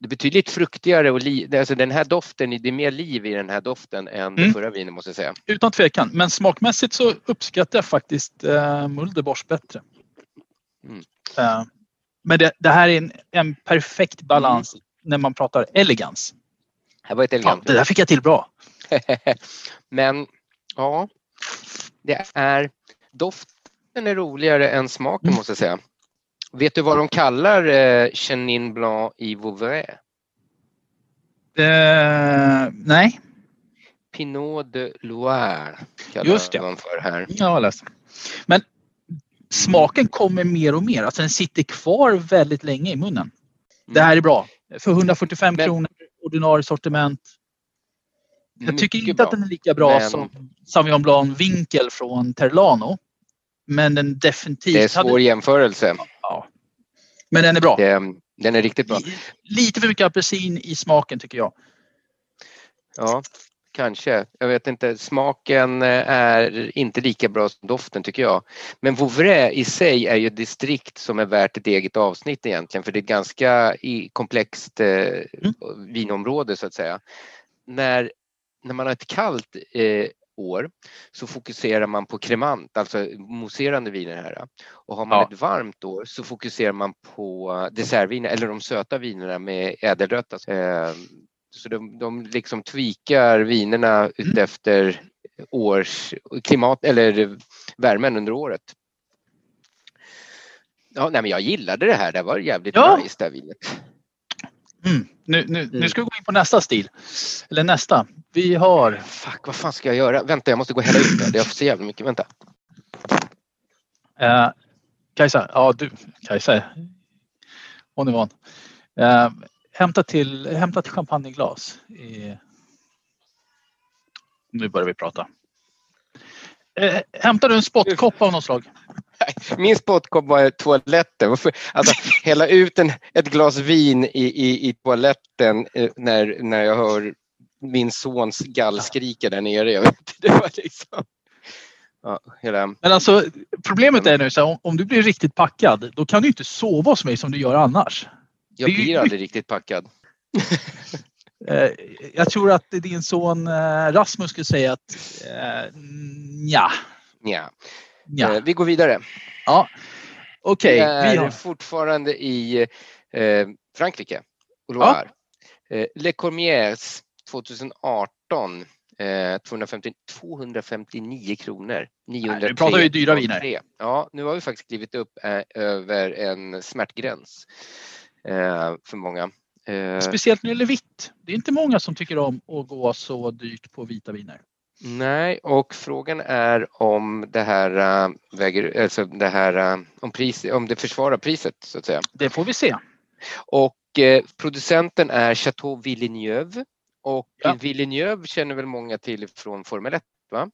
Speaker 2: Det är betydligt fruktigare och li, alltså den här doften, det är mer liv i den här doften än mm. det förra vinet måste jag säga.
Speaker 3: Utan tvekan, men smakmässigt så uppskattar jag faktiskt eh, Mulderbosch bättre. Mm. Eh, men det, det, här är en, en perfekt balans. när man pratar elegans.
Speaker 2: Det var ett
Speaker 3: Fan,
Speaker 2: elegant
Speaker 3: det där fick jag till bra.
Speaker 2: Men ja, det är doften är roligare än smaken måste jag säga. Vet du vad de kallar eh, Chenin Blanc i Vouvray?
Speaker 3: Eh, nej,
Speaker 2: Pinot de Loire kallar
Speaker 3: Just det.
Speaker 2: man för här.
Speaker 3: jag har läst. Men smaken kommer mer och mer. Alltså den sitter kvar väldigt länge i munnen. Det här är bra. För 145
Speaker 2: Men-
Speaker 3: kronor, ordinarie sortiment. Jag tycker inte att
Speaker 2: bra.
Speaker 3: den är lika bra
Speaker 2: Men-
Speaker 3: som Sauvignon Blanc Winkel från Terlano. Men den definitivt
Speaker 2: Det är svår
Speaker 3: hade...
Speaker 2: jämförelse.
Speaker 3: Men den är bra.
Speaker 2: Det, den är riktigt bra.
Speaker 3: Lite för mycket apelsin i smaken tycker jag.
Speaker 2: Ja, kanske. Jag vet inte. Smaken eh, är inte lika bra som doften tycker jag. Men Vouvray i sig är ju ett distrikt som är värt ett eget avsnitt egentligen för det är ett ganska komplext eh, vinområde så att säga. När, när man har ett kallt eh, år så fokuserar man på kremant, alltså mousserande viner här. Och har man
Speaker 3: Ja.
Speaker 2: ett varmt år så fokuserar man på dessertviner eller de söta vinerna med ädelrött. Alltså. Eh, så de, de liksom tweakar vinerna utefter års klimat eller värmen under året. Ja, nej, men jag gillade det här. Det var jävligt
Speaker 3: Ja.
Speaker 2: nice det här vinet.
Speaker 3: Mm. Nu, nu, nu ska vi på nästa stil. Eller nästa. Vi har...
Speaker 2: Fuck, vad fan ska jag göra? Vänta, jag måste gå och hälla ut det. Det är så jävla mycket. Vänta.
Speaker 3: Eh, Kajsa, ja du, Kajsa, hon är van. Eh, hämta, till, hämta ett champagneglas. I... Nu börjar vi prata. Eh, hämtar du en spottkopp av något slag?
Speaker 2: Min spottkopp var toaletten. Alltså, hälla ut en, ett glas vin i, i, i toaletten eh, när, när jag hör min sons gallskrika där nere. Jag vet, inte, det var liksom... Ja, hela...
Speaker 3: Men alltså problemet är nu så här, om, om du blir riktigt packad då kan du inte sova hos mig som du gör annars.
Speaker 2: Jag blir aldrig riktigt packad.
Speaker 3: Eh, jag tror att din son eh, Rasmus skulle säga att eh, ja.
Speaker 2: Ja.
Speaker 3: Ja.
Speaker 2: Eh, Vi går vidare.
Speaker 3: Ja. Okej,
Speaker 2: vi
Speaker 3: vi
Speaker 2: är
Speaker 3: har...
Speaker 2: fortfarande i eh, Frankrike. och Loire. Eh, Le Cormiers 2018. Eh, 250, 259 kronor. 903,
Speaker 3: nu pratar vi dyra viner.
Speaker 2: 03. Ja, nu har vi faktiskt klivit upp över en smärtgräns för många. Eh,
Speaker 3: Speciellt när det gäller vitt. Det är inte många som tycker om att gå så dyrt på vita viner.
Speaker 2: Nej, och frågan är om det här äh, väger, alltså det här, äh, om, pris, om det försvarar priset så att säga.
Speaker 3: Det får vi se.
Speaker 2: Och eh, producenten är Chateau Villeneuve och
Speaker 3: Ja.
Speaker 2: Villeneuve känner väl många till från Formel 1 va?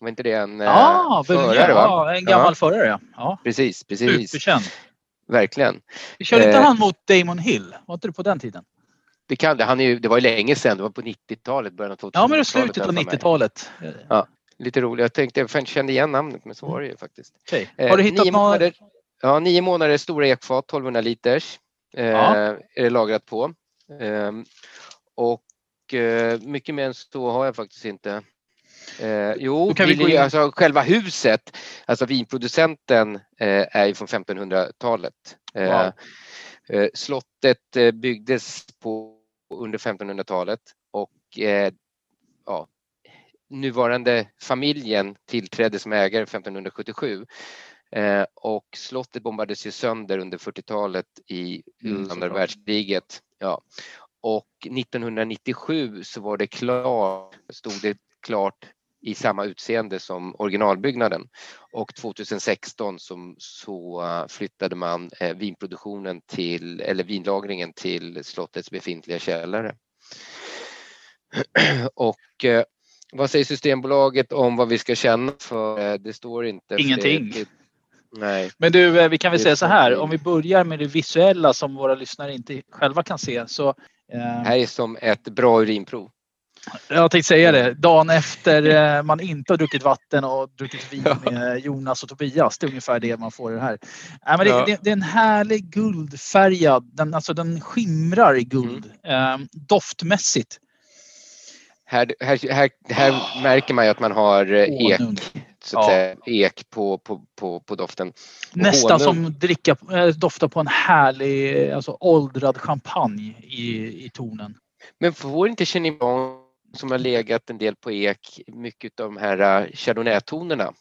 Speaker 2: Var inte det en
Speaker 3: Ja,
Speaker 2: förare va?
Speaker 3: ja, en gammal
Speaker 2: Ja.
Speaker 3: förare ja. ja.
Speaker 2: Precis, precis.
Speaker 3: Superkänd.
Speaker 2: Verkligen.
Speaker 3: Vi körde inte
Speaker 2: Eh,
Speaker 3: han mot Damon Hill? Var inte det på den tiden?
Speaker 2: Det, kan, det, han är ju, det var ju länge sedan, det var på 90-talet, början av 2000-talet.
Speaker 3: Ja, men det slutet av
Speaker 2: jag för mig.
Speaker 3: 90-talet. Eh,
Speaker 2: Ja, lite roligt. Jag tänkte, jag kände igen namnet men så var det ju faktiskt.
Speaker 3: Okej.
Speaker 2: Eh,
Speaker 3: Har du hittat några?
Speaker 2: ja, nio månader stora ekfat, 1200 liters. Eh,
Speaker 3: Ja.
Speaker 2: Är det lagrat på. Eh, och eh, mycket mer än så har jag faktiskt inte. Eh, jo, Billy- alltså själva huset, alltså vinproducenten eh, är ju från 1500-talet. Eh,
Speaker 3: Wow.
Speaker 2: eh, slottet eh, byggdes på under 1500-talet och eh, ja, nuvarande familjen tillträdde som ägare 1577 eh, och slottet bombades ju sönder under 40-talet i
Speaker 3: Mm,
Speaker 2: andra världskriget. Ja. Och 1997 så var det klart, stod det klart i samma utseende som originalbyggnaden och 2016 som, så eh, flyttade man eh, vinproduktionen till, eller vinlagringen till slottets befintliga källare. Och eh, vad säger Systembolaget om vad vi ska känna för? Det står inte.
Speaker 3: Ingenting.
Speaker 2: Det, nej.
Speaker 3: Men du, vi kan väl säga så här. Om vi börjar med det visuella som våra lyssnare inte själva kan se. Så,
Speaker 2: Det
Speaker 3: eh,
Speaker 2: här är som ett bra urinprov.
Speaker 3: Jag tänkte säga det. Dagen efter eh, man inte har druckit vatten och druckit vin med Jonas och Tobias. Det är ungefär det man får det här. Nej, men det,
Speaker 2: Ja.
Speaker 3: det, det är en härlig guldfärgad. Den, alltså den skimrar i guld.
Speaker 2: Mm.
Speaker 3: Eh, doftmässigt.
Speaker 2: Här, här, här, här märker man ju att man har eh, ek så att
Speaker 3: Ja.
Speaker 2: säga, ek på, på, på, på doften. Och
Speaker 3: Nästan
Speaker 2: honung-
Speaker 3: som dricka, äh, dofta på en härlig alltså, åldrad champagne i, i tonen.
Speaker 2: Men får inte Chenin som har legat en del på ek mycket av de här uh, chardonnay-tonerna?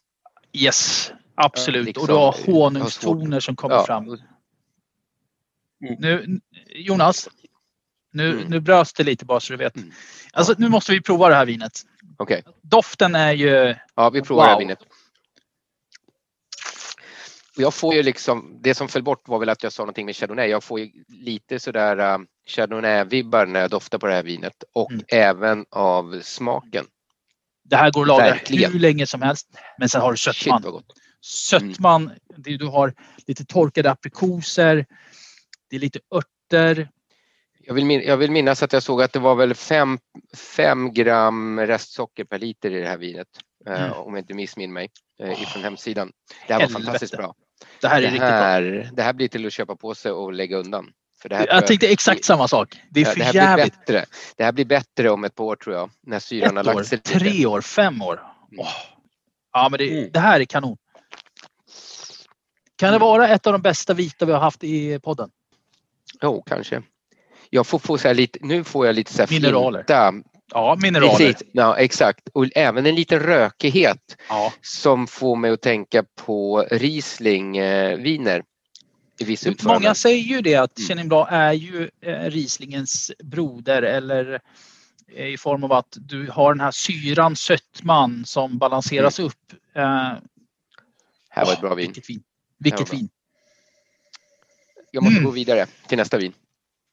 Speaker 3: Yes, absolut.
Speaker 2: liksom,
Speaker 3: och du har
Speaker 2: jag har
Speaker 3: honungstoner som kommer
Speaker 2: Ja,
Speaker 3: fram. Nu, Jonas, nu, nu bröts det lite bara så du vet. Alltså, nu måste vi prova det här vinet.
Speaker 2: Okej,
Speaker 3: Doften är ju...
Speaker 2: ja vi provar det här
Speaker 3: Wow.
Speaker 2: vinet. Jag får ju liksom, det som föll bort var väl att jag sa någonting med chardonnay. Jag får ju lite sådär uh, chardonnay-vibbar när jag doftar på det här vinet och
Speaker 3: Mm.
Speaker 2: även av smaken.
Speaker 3: Det här går att laga
Speaker 2: Verkligen.
Speaker 3: hur länge som helst. Men sen har du
Speaker 2: Shit
Speaker 3: sötman.
Speaker 2: gott.
Speaker 3: Sötman, det, du har lite torkade aprikoser. Det är lite örter.
Speaker 2: Jag vill, min, jag vill minnas att jag såg att det var väl 5 gram restsocker per liter i det här vinet. eh,
Speaker 3: Mm.
Speaker 2: Om jag inte missminner mig eh, ifrån hemsidan. Det här var
Speaker 3: Helvete.
Speaker 2: fantastiskt bra.
Speaker 3: Det här är
Speaker 2: det
Speaker 3: riktigt bra.
Speaker 2: här, Det här blir till att köpa på sig och lägga undan. För det här
Speaker 3: Jag tänkte exakt samma sak. Det är för
Speaker 2: det här blir
Speaker 3: jävligt.
Speaker 2: bättre. Det här blir bättre om ett par år tror jag. När syran har
Speaker 3: Ett år,
Speaker 2: lagt sig lite.
Speaker 3: tre år, fem år.
Speaker 2: Mm.
Speaker 3: Åh. Ja, men det, det här är kanon. Kan det vara ett av de bästa vita vi har haft i podden?
Speaker 2: Jo, kanske. Jag får, få så här lite, nu får jag lite så här
Speaker 3: Mineraler.
Speaker 2: Flinta.
Speaker 3: Ja, mineraler.
Speaker 2: Precis, ja, exakt. Och även en liten rökighet
Speaker 3: Ja.
Speaker 2: som får mig att tänka på Riesling-viner i viss utförande.
Speaker 3: Många säger ju det att
Speaker 2: Mm.
Speaker 3: Chenin Blanc är ju eh, Rieslingens broder eller eh, i form av att du har den här syran, sötman som balanseras upp. Eh,
Speaker 2: Här var ett bra vin.
Speaker 3: Vilket vin. Vilket vin.
Speaker 2: Jag måste
Speaker 3: Mm.
Speaker 2: gå vidare till nästa vin.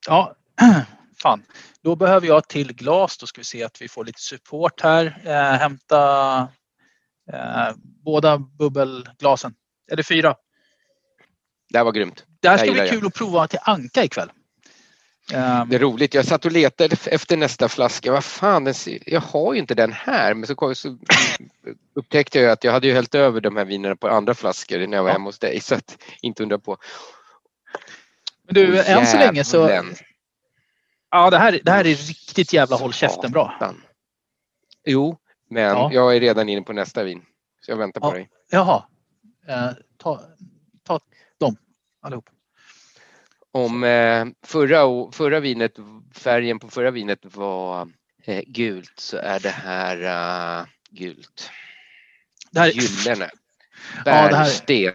Speaker 3: Ja, fan. Då behöver jag till glas. Då ska vi se att vi får lite support här. Eh, hämta eh, båda bubbelglasen. Är det fyra?
Speaker 2: Det här var grymt.
Speaker 3: Det här ska bli
Speaker 2: jag.
Speaker 3: kul att prova till Anka ikväll. Eh,
Speaker 2: Det är roligt. Jag satt och letade efter nästa flaska. Vad fan, den, jag har ju inte den här. Men så, kom, så upptäckte jag att jag hade ju hällt över de här vinerna på andra flaskor när jag var hemma hos dig. Så att, inte undra på.
Speaker 3: Men du,
Speaker 2: Åh,
Speaker 3: än så länge så... Ja, det här, det här är riktigt jävla håll käften bra.
Speaker 2: Jo, men
Speaker 3: Ja.
Speaker 2: jag är redan inne på nästa vin. Så jag väntar på
Speaker 3: Ja.
Speaker 2: dig.
Speaker 3: Jaha. Eh, ta, ta allihop.
Speaker 2: Om eh, förra, förra vinet, färgen på förra vinet var eh, gult så är det här eh, gult.
Speaker 3: Det här är-
Speaker 2: Gyllene.
Speaker 3: Ja, det här-
Speaker 2: Bärsten.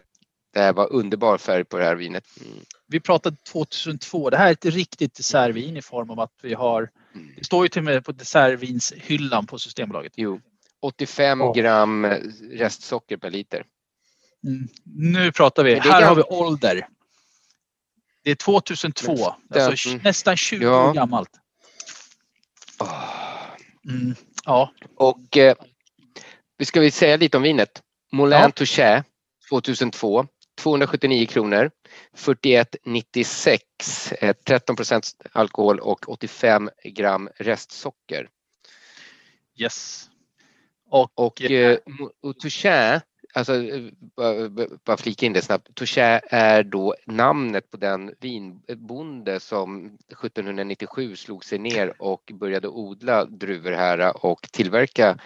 Speaker 2: Var underbar färg på det här vinet. Mm.
Speaker 3: Vi pratade 2002. Det här är ett riktigt dessertvin i form av att vi har... Det står ju till och med på dessertvinshyllan på Systembolaget.
Speaker 2: Jo. 85
Speaker 3: Ja.
Speaker 2: gram restsocker per liter.
Speaker 3: Mm. Nu pratar vi. Här
Speaker 2: gam-
Speaker 3: har vi ålder. Det är 2002.
Speaker 2: Men-
Speaker 3: Alltså
Speaker 2: Mm.
Speaker 3: nästan 20
Speaker 2: Ja.
Speaker 3: år gammalt. Mm. Ja.
Speaker 2: Och eh, vi ska vi säga lite om vinet. Moulin
Speaker 3: Ja.
Speaker 2: Touché 2002. 279 kronor. 41,96. Eh, 13 procent alkohol och 85 gram restsocker.
Speaker 3: Yes. Och,
Speaker 2: Och, eh, och Touché, alltså eh, bara- flika in det snabbt. Touché är då namnet på den vinbonde som 1797 slog sig ner och började odla druvor här och tillverka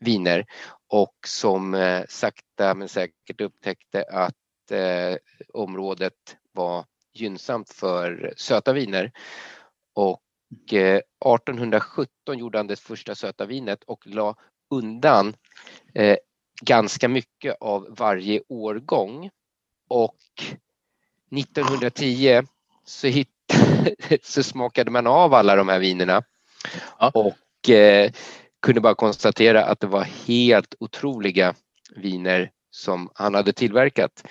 Speaker 2: viner och som eh, sakta men säkert upptäckte att eh, området var gynnsamt för söta viner. Och eh, 1817 gjorde han det första söta vinet och la undan eh, ganska mycket av varje årgång. Och 1910 så, hitt, så smakade man av alla de här vinerna och eh, kunde bara konstatera att det var helt otroliga viner som han hade tillverkat.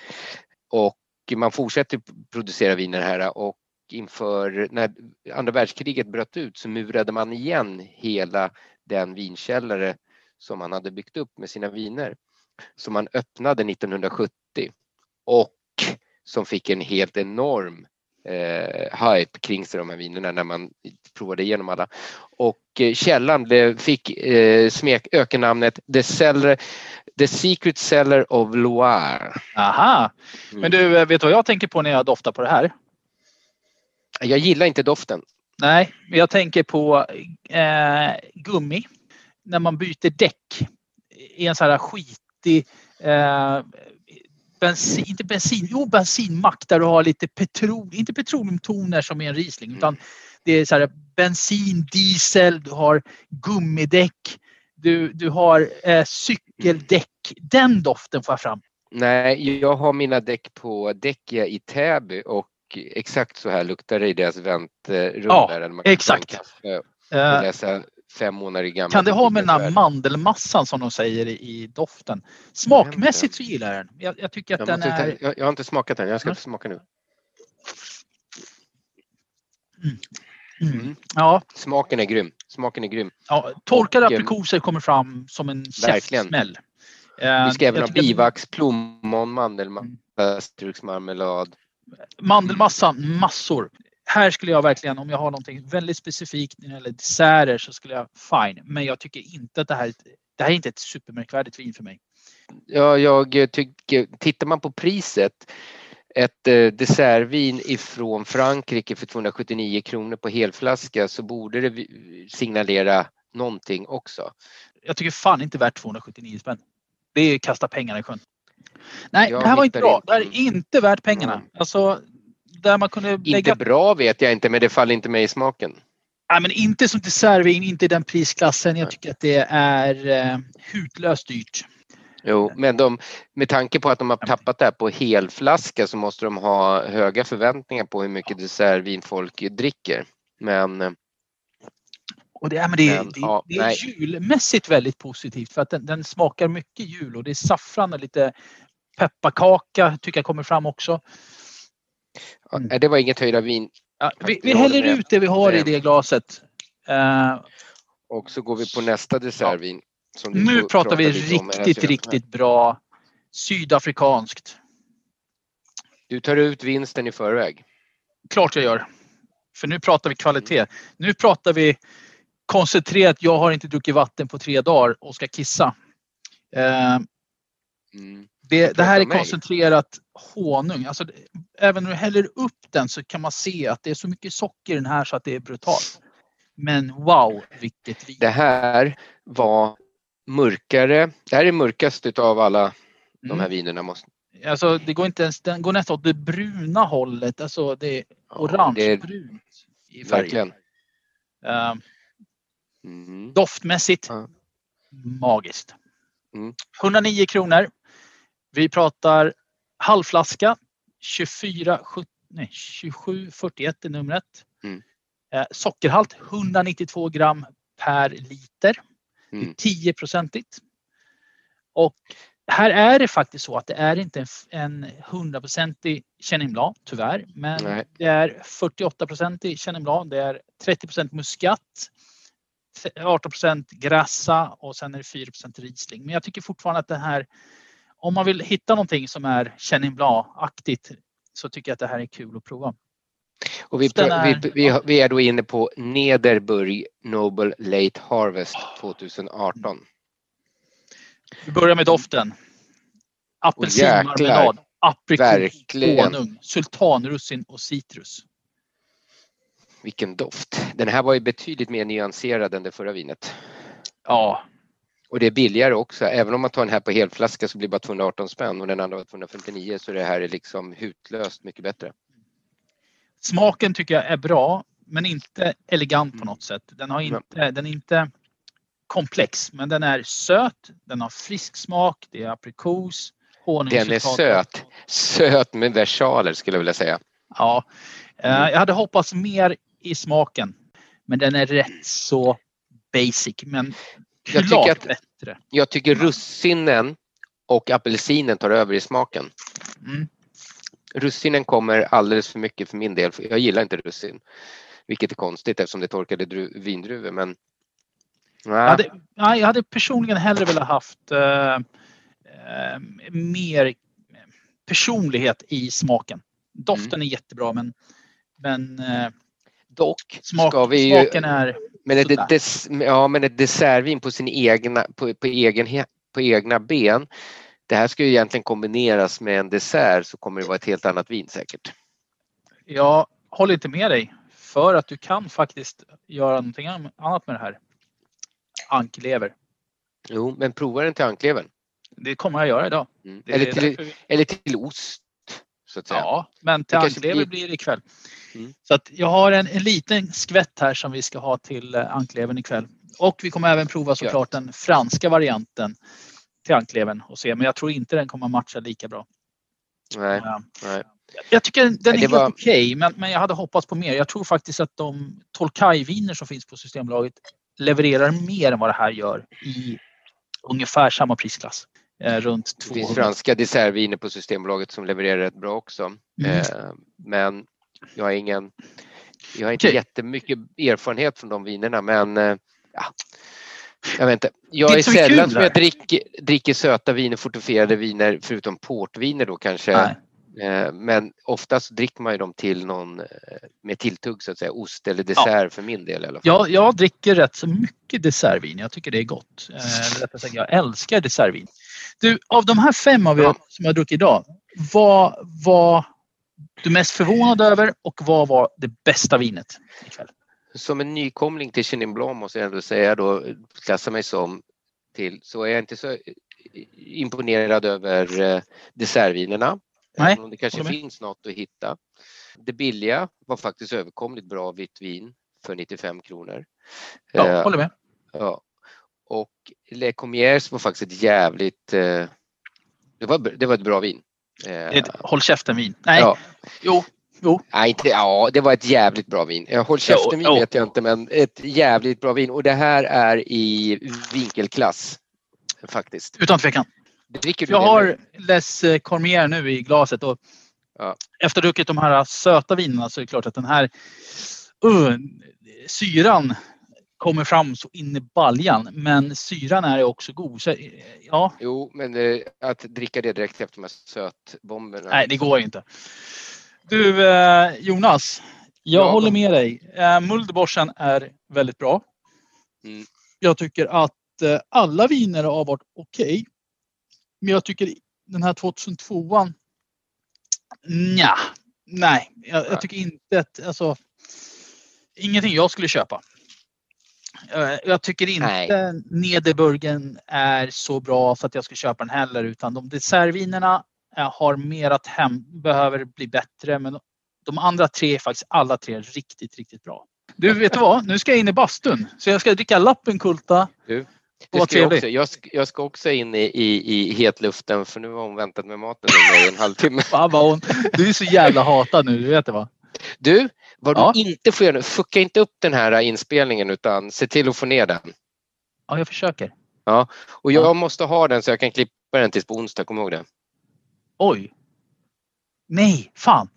Speaker 2: Och man fortsätter producera viner här och inför när andra världskriget bröt ut så murade man igen hela den vinkällare som man hade byggt upp med sina viner. Som man öppnade 1970 och som fick en helt enorm eh, hype kring sig de här vinerna när man provade igenom alla. Och eh, källan blev, fick eh, smek, ökennamnet The, Cellar, The Secret Cellar of Loire.
Speaker 3: Aha. Men du, eh, vet du vad jag tänker på när jag doftar på det här?
Speaker 2: Jag gillar inte doften.
Speaker 3: Nej, jag tänker på eh, gummi. När man byter däck i en sån här skit riktig eh, bensin, inte bensin, jo bensinmack där du har lite petrol, inte petroleumtoner som är en Riesling utan det är så här bensin, diesel, du har gummidäck, du, du har eh, cykeldäck. Den doften får jag fram.
Speaker 2: Nej, jag har mina däck på Däckia i Täby och exakt så här luktar det i deras väntrum.
Speaker 3: Ja,
Speaker 2: man kan
Speaker 3: exakt. Eh,
Speaker 2: Och läsa fem månader gamla
Speaker 3: Kan det ha med den här mandelmassan som de säger i, doften? Smakmässigt så gillar jag den. Jag, jag tycker att
Speaker 2: Jag,
Speaker 3: den är...
Speaker 2: ta- jag, jag har inte smakat den, jag ska
Speaker 3: Ja.
Speaker 2: smaka nu.
Speaker 3: Mm. Ja,
Speaker 2: Smaken är grym. Smaken är grym.
Speaker 3: ja, torkade
Speaker 2: Och, eh,
Speaker 3: aprikoser kommer fram som en käftsmäll. Eh,
Speaker 2: Vi ska även ha
Speaker 3: tycker att
Speaker 2: bivax, plommon, mandelmassa, struksmarmelad.
Speaker 3: Mandelmassan, massor. Här skulle jag verkligen, om jag har någonting väldigt specifikt när det gäller desserter så skulle jag fine. Men jag tycker inte att det här, det här är inte ett supermärkvärdigt vin för mig.
Speaker 2: Ja, jag tycker, tittar man på priset, ett eh, dessertvin ifrån Frankrike för 279 kronor på helflaska så borde det signalera någonting också.
Speaker 3: Jag tycker fan inte värt 279 spänn. Det är kasta pengarna i sjön. Nej,
Speaker 2: Jag
Speaker 3: det här var inte bra. Det här är inte värt pengarna. Alltså, där man kunde lägga...
Speaker 2: Inte bra vet jag inte, men det faller inte mig i smaken.
Speaker 3: Nej, men inte som dessertvin, inte i den prisklassen. Jag tycker att det är eh, hutlöst dyrt.
Speaker 2: Jo, men de, med tanke på att de har tappat det här på helflaska så måste de ha höga förväntningar på hur mycket dessertvin folk dricker. Men eh,
Speaker 3: Och det, är, men det,
Speaker 2: Men,
Speaker 3: det,
Speaker 2: ja,
Speaker 3: det är
Speaker 2: nej.
Speaker 3: julmässigt väldigt positivt för att den, den smakar mycket jul och det är saffran och lite pepparkaka tycker jag kommer fram också.
Speaker 2: Ja, det var inget höjda vin.
Speaker 3: Ja, vi vi häller ut det vi har i det glaset. Eh,
Speaker 2: Och så går vi på nästa dessertvin. som du
Speaker 3: nu pratar vi riktigt, riktigt bra sydafrikanskt.
Speaker 2: Du tar ut vinsten i förväg.
Speaker 3: Klart jag gör. För nu pratar vi kvalitet. Nu pratar vi koncentrerat. Jag har inte druckit vatten på tre dagar och ska kissa. Eh,
Speaker 2: Mm.
Speaker 3: Det, det här är koncentrerat honung. Alltså, även när du häller upp den så kan man se att det är så mycket socker i den här så att det är brutalt. Men wow, vilket vin.
Speaker 2: Det här var mörkare. Det här är mörkast utav alla de här
Speaker 3: Mm.
Speaker 2: vinerna. Måste,
Speaker 3: Alltså, det går inte ens, den går nästan åt det bruna hållet. Alltså, det är
Speaker 2: Ja,
Speaker 3: orangebrunt i färgen.
Speaker 2: verkligen.
Speaker 3: Eh,
Speaker 2: Mm.
Speaker 3: doftmässigt,
Speaker 2: Ja.
Speaker 3: magiskt.
Speaker 2: Mm.
Speaker 3: 109 kronor. Vi pratar halvflaska. 24, sjut- nej, 2741 är numret.
Speaker 2: Mm.
Speaker 3: Eh, sockerhalt 192 gram per liter. Det är
Speaker 2: Mm.
Speaker 3: 10-procentigt. Och här är det faktiskt så att det är inte en, f- en 100-procentig Chenin Blanc, tyvärr. Men
Speaker 2: Nej.
Speaker 3: det är 48-procentig Chenin Blanc. Det är 30% muskat. 18% grassa och sen är det 4% Riesling. Men jag tycker fortfarande att det här, om man vill hitta någonting som är Chenin Blanc-aktigt så tycker jag att det här är kul att prova.
Speaker 2: Och vi,
Speaker 3: är-
Speaker 2: vi, vi, vi är då inne på Nederburg Noble Late Harvest 2018.
Speaker 3: Vi börjar med doften. Apelsinmarmelad, aprikos, honung, sultanrussin och citrus.
Speaker 2: Vilken doft. Den här var ju betydligt mer nyanserad än det förra vinet.
Speaker 3: Ja,
Speaker 2: Och det är billigare också. Även om man tar den här på helflaska så blir det bara 218 spänn och den andra var 259 så det här är liksom hutlöst mycket bättre.
Speaker 3: smaken tycker jag är bra men inte elegant på något sätt. Den, har inte, den är inte komplex men den är söt, den har frisk smak, det är aprikos, honung,
Speaker 2: Den är söt. Söt med versaler skulle jag vilja säga.
Speaker 3: Ja, eh, jag hade hoppats mer i smaken. Men den är rätt så basic. Men
Speaker 2: Jag
Speaker 3: klart
Speaker 2: tycker att-
Speaker 3: bättre.
Speaker 2: Jag tycker russinen och apelsinen tar över i smaken.
Speaker 3: Mm.
Speaker 2: Russinen kommer alldeles för mycket för min del. för Jag gillar inte russin. Vilket är konstigt eftersom det är torkade dru- vindruvor men
Speaker 3: Jag, hade, jag hade personligen hellre velat haft eh, eh, mer personlighet i smaken. Doften
Speaker 2: Mm.
Speaker 3: är jättebra men, men eh,
Speaker 2: dock
Speaker 3: smak,
Speaker 2: vi
Speaker 3: smaken är
Speaker 2: men, ett, des, ja, men ett dessertvin på, sin egna, på, på, egen, på egna ben. Det här ska ju egentligen kombineras med en dessert så kommer det vara ett helt annat vin säkert.
Speaker 3: Jag håller inte med dig. För att du kan faktiskt göra någonting annat med det här. Anklever.
Speaker 2: Jo, men prova den till anklevern.
Speaker 3: Det kommer jag göra idag.
Speaker 2: Mm. Eller, till,
Speaker 3: därför
Speaker 2: eller till ost, så att säga.
Speaker 3: Ja, men till anklever blir det ikväll.
Speaker 2: Mm.
Speaker 3: Så att jag har en, en liten skvätt här som vi ska ha till eh, anklevern ikväll. Och vi kommer även prova såklart den franska varianten till anklevern och se. Men jag tror inte den kommer matcha lika bra.
Speaker 2: Nej,
Speaker 3: Ja.
Speaker 2: nej.
Speaker 3: Jag tycker den är
Speaker 2: Nej, det
Speaker 3: helt
Speaker 2: var-
Speaker 3: okej, men, men jag hade hoppats på mer. Jag tror faktiskt att de Tolkai-viner som finns på Systembolaget levererar mer än vad det här gör i ungefär samma prisklass. Eh, runt
Speaker 2: Det
Speaker 3: 200.
Speaker 2: finns franska dessertviner på Systembolaget som levererar rätt bra också.
Speaker 3: Mm.
Speaker 2: Eh, men jag har ingen, jag har inte
Speaker 3: Okej.
Speaker 2: jättemycket erfarenhet från de vinerna men eh, ja, jag vet inte. Jag
Speaker 3: Det
Speaker 2: är
Speaker 3: är kul
Speaker 2: sällan som jag dricker, dricker söta viner, fortifierade viner förutom portviner då kanske.
Speaker 3: Nej.
Speaker 2: Men oftast dricker man ju dem till någon med tilltugg så att säga, ost eller dessert för min del i alla fall.
Speaker 3: Jag, jag dricker rätt så mycket dessertvin. Jag tycker det är gott. Eller rättare sagt, jag älskar dessertvin. Du, av de här fem av er som jag har druckit idag, vad var du mest förvånad över och vad var det bästa vinet ikväll?
Speaker 2: Som en nykomling till Chenin Blanc måste jag ändå säga då, klassa mig som till, så är jag inte så imponerad över eh, dessertvinerna.
Speaker 3: Nej,
Speaker 2: Även om det kanske finns något att hitta. Det billiga var faktiskt överkomligt bra vitt vin för 95 kronor.
Speaker 3: Ja,
Speaker 2: Eh,
Speaker 3: håller med.
Speaker 2: Ja. Och Le Commiers var faktiskt ett jävligt... Eh, det, var, det var ett bra vin. Eh,
Speaker 3: ett håll käften-vin. Nej,
Speaker 2: Ja.
Speaker 3: jo, jo.
Speaker 2: Nej, inte, ja, det var ett jävligt bra vin. Jag håll käften vin
Speaker 3: Jo, jo.
Speaker 2: vet jag inte, men ett jävligt bra vin. Och det här är i vinkelklass faktiskt.
Speaker 3: Utan tvekan.
Speaker 2: Dricker du
Speaker 3: Jag
Speaker 2: det
Speaker 3: har? Les Cormier nu i glaset och
Speaker 2: Ja.
Speaker 3: efter druckit de här söta vinerna så är det klart att den här uh, syran kommer fram så in i baljan. Men syran är också god. Så, eh, ja,
Speaker 2: Jo, men eh, att dricka det direkt efter de här sötbomberna.
Speaker 3: nej det går inte. Du eh, Jonas, jag
Speaker 2: Ja.
Speaker 3: håller med dig. Eh, Mulderborsen är väldigt bra.
Speaker 2: Mm.
Speaker 3: Jag tycker att alla viner har varit okej. Men jag tycker den här 2002an Nja, nej. Jag, jag tycker inte att, alltså, ingenting jag skulle köpa. Eh, Jag tycker inte
Speaker 2: Nej.
Speaker 3: Nederburgen är så bra för att jag ska köpa den heller utan de dessertvinerna eh, har mer att hem, behöver bli bättre men de andra tre är faktiskt alla tre riktigt, riktigt bra. Du, vet du vad? Nu ska jag in i bastun så jag ska dricka Lappenkulta.
Speaker 2: Du, det ska jag, också. Jag, ska, jag ska också in i, i, i hetluften för nu har hon väntat med maten i en halvtimme.
Speaker 3: Fan vad hon, du är så jävla hatad nu, du vet det va?
Speaker 2: Du, vad
Speaker 3: Ja.
Speaker 2: du inte får göra nu, fucka inte upp den här inspelningen utan se till att få ner den.
Speaker 3: Ja, jag försöker.
Speaker 2: Ja, och jag måste ha den så jag kan klippa den tills på onsdag, kom ihåg det.
Speaker 3: Oj. Nej, fan.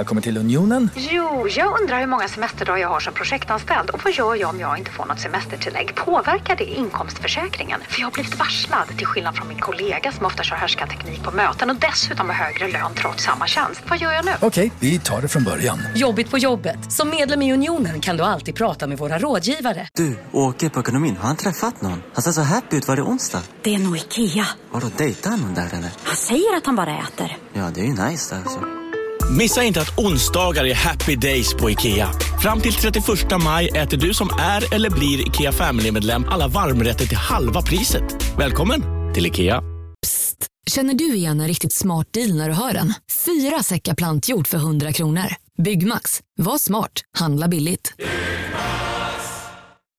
Speaker 9: Välkommen till Unionen.
Speaker 10: Jo, jag undrar hur många semesterdagar jag har som projektanställd och vad gör jag om jag inte får något semestertillägg? Påverkar det inkomstförsäkringen? För jag har blivit varslad, till skillnad från min kollega som ofta kör teknik på möten och dessutom har högre lön trots samma tjänst. Vad gör jag nu?
Speaker 9: Okej, vi tar det från början.
Speaker 11: Jobbigt på jobbet. Som medlem i Unionen kan du alltid prata med våra rådgivare.
Speaker 12: Du, åker på ekonomin. Har han träffat någon? Han ser så happy ut. Var det onsdag?
Speaker 13: Det är nog Ikea.
Speaker 12: Har du dejtat någon där eller?
Speaker 13: Han säger att han bara äter.
Speaker 12: Ja, det är ju nice där alltså.
Speaker 14: Missa inte att onsdagar är happy days på IKEA. Fram till 31 maj äter du som är eller blir IKEA Family-medlem alla varmrätter till halva priset. Välkommen till IKEA. Psst!
Speaker 15: Känner du igen en riktigt smart deal när du hör den? Fyra säckar plantjord för 100 kronor. Byggmax. Var smart. Handla billigt.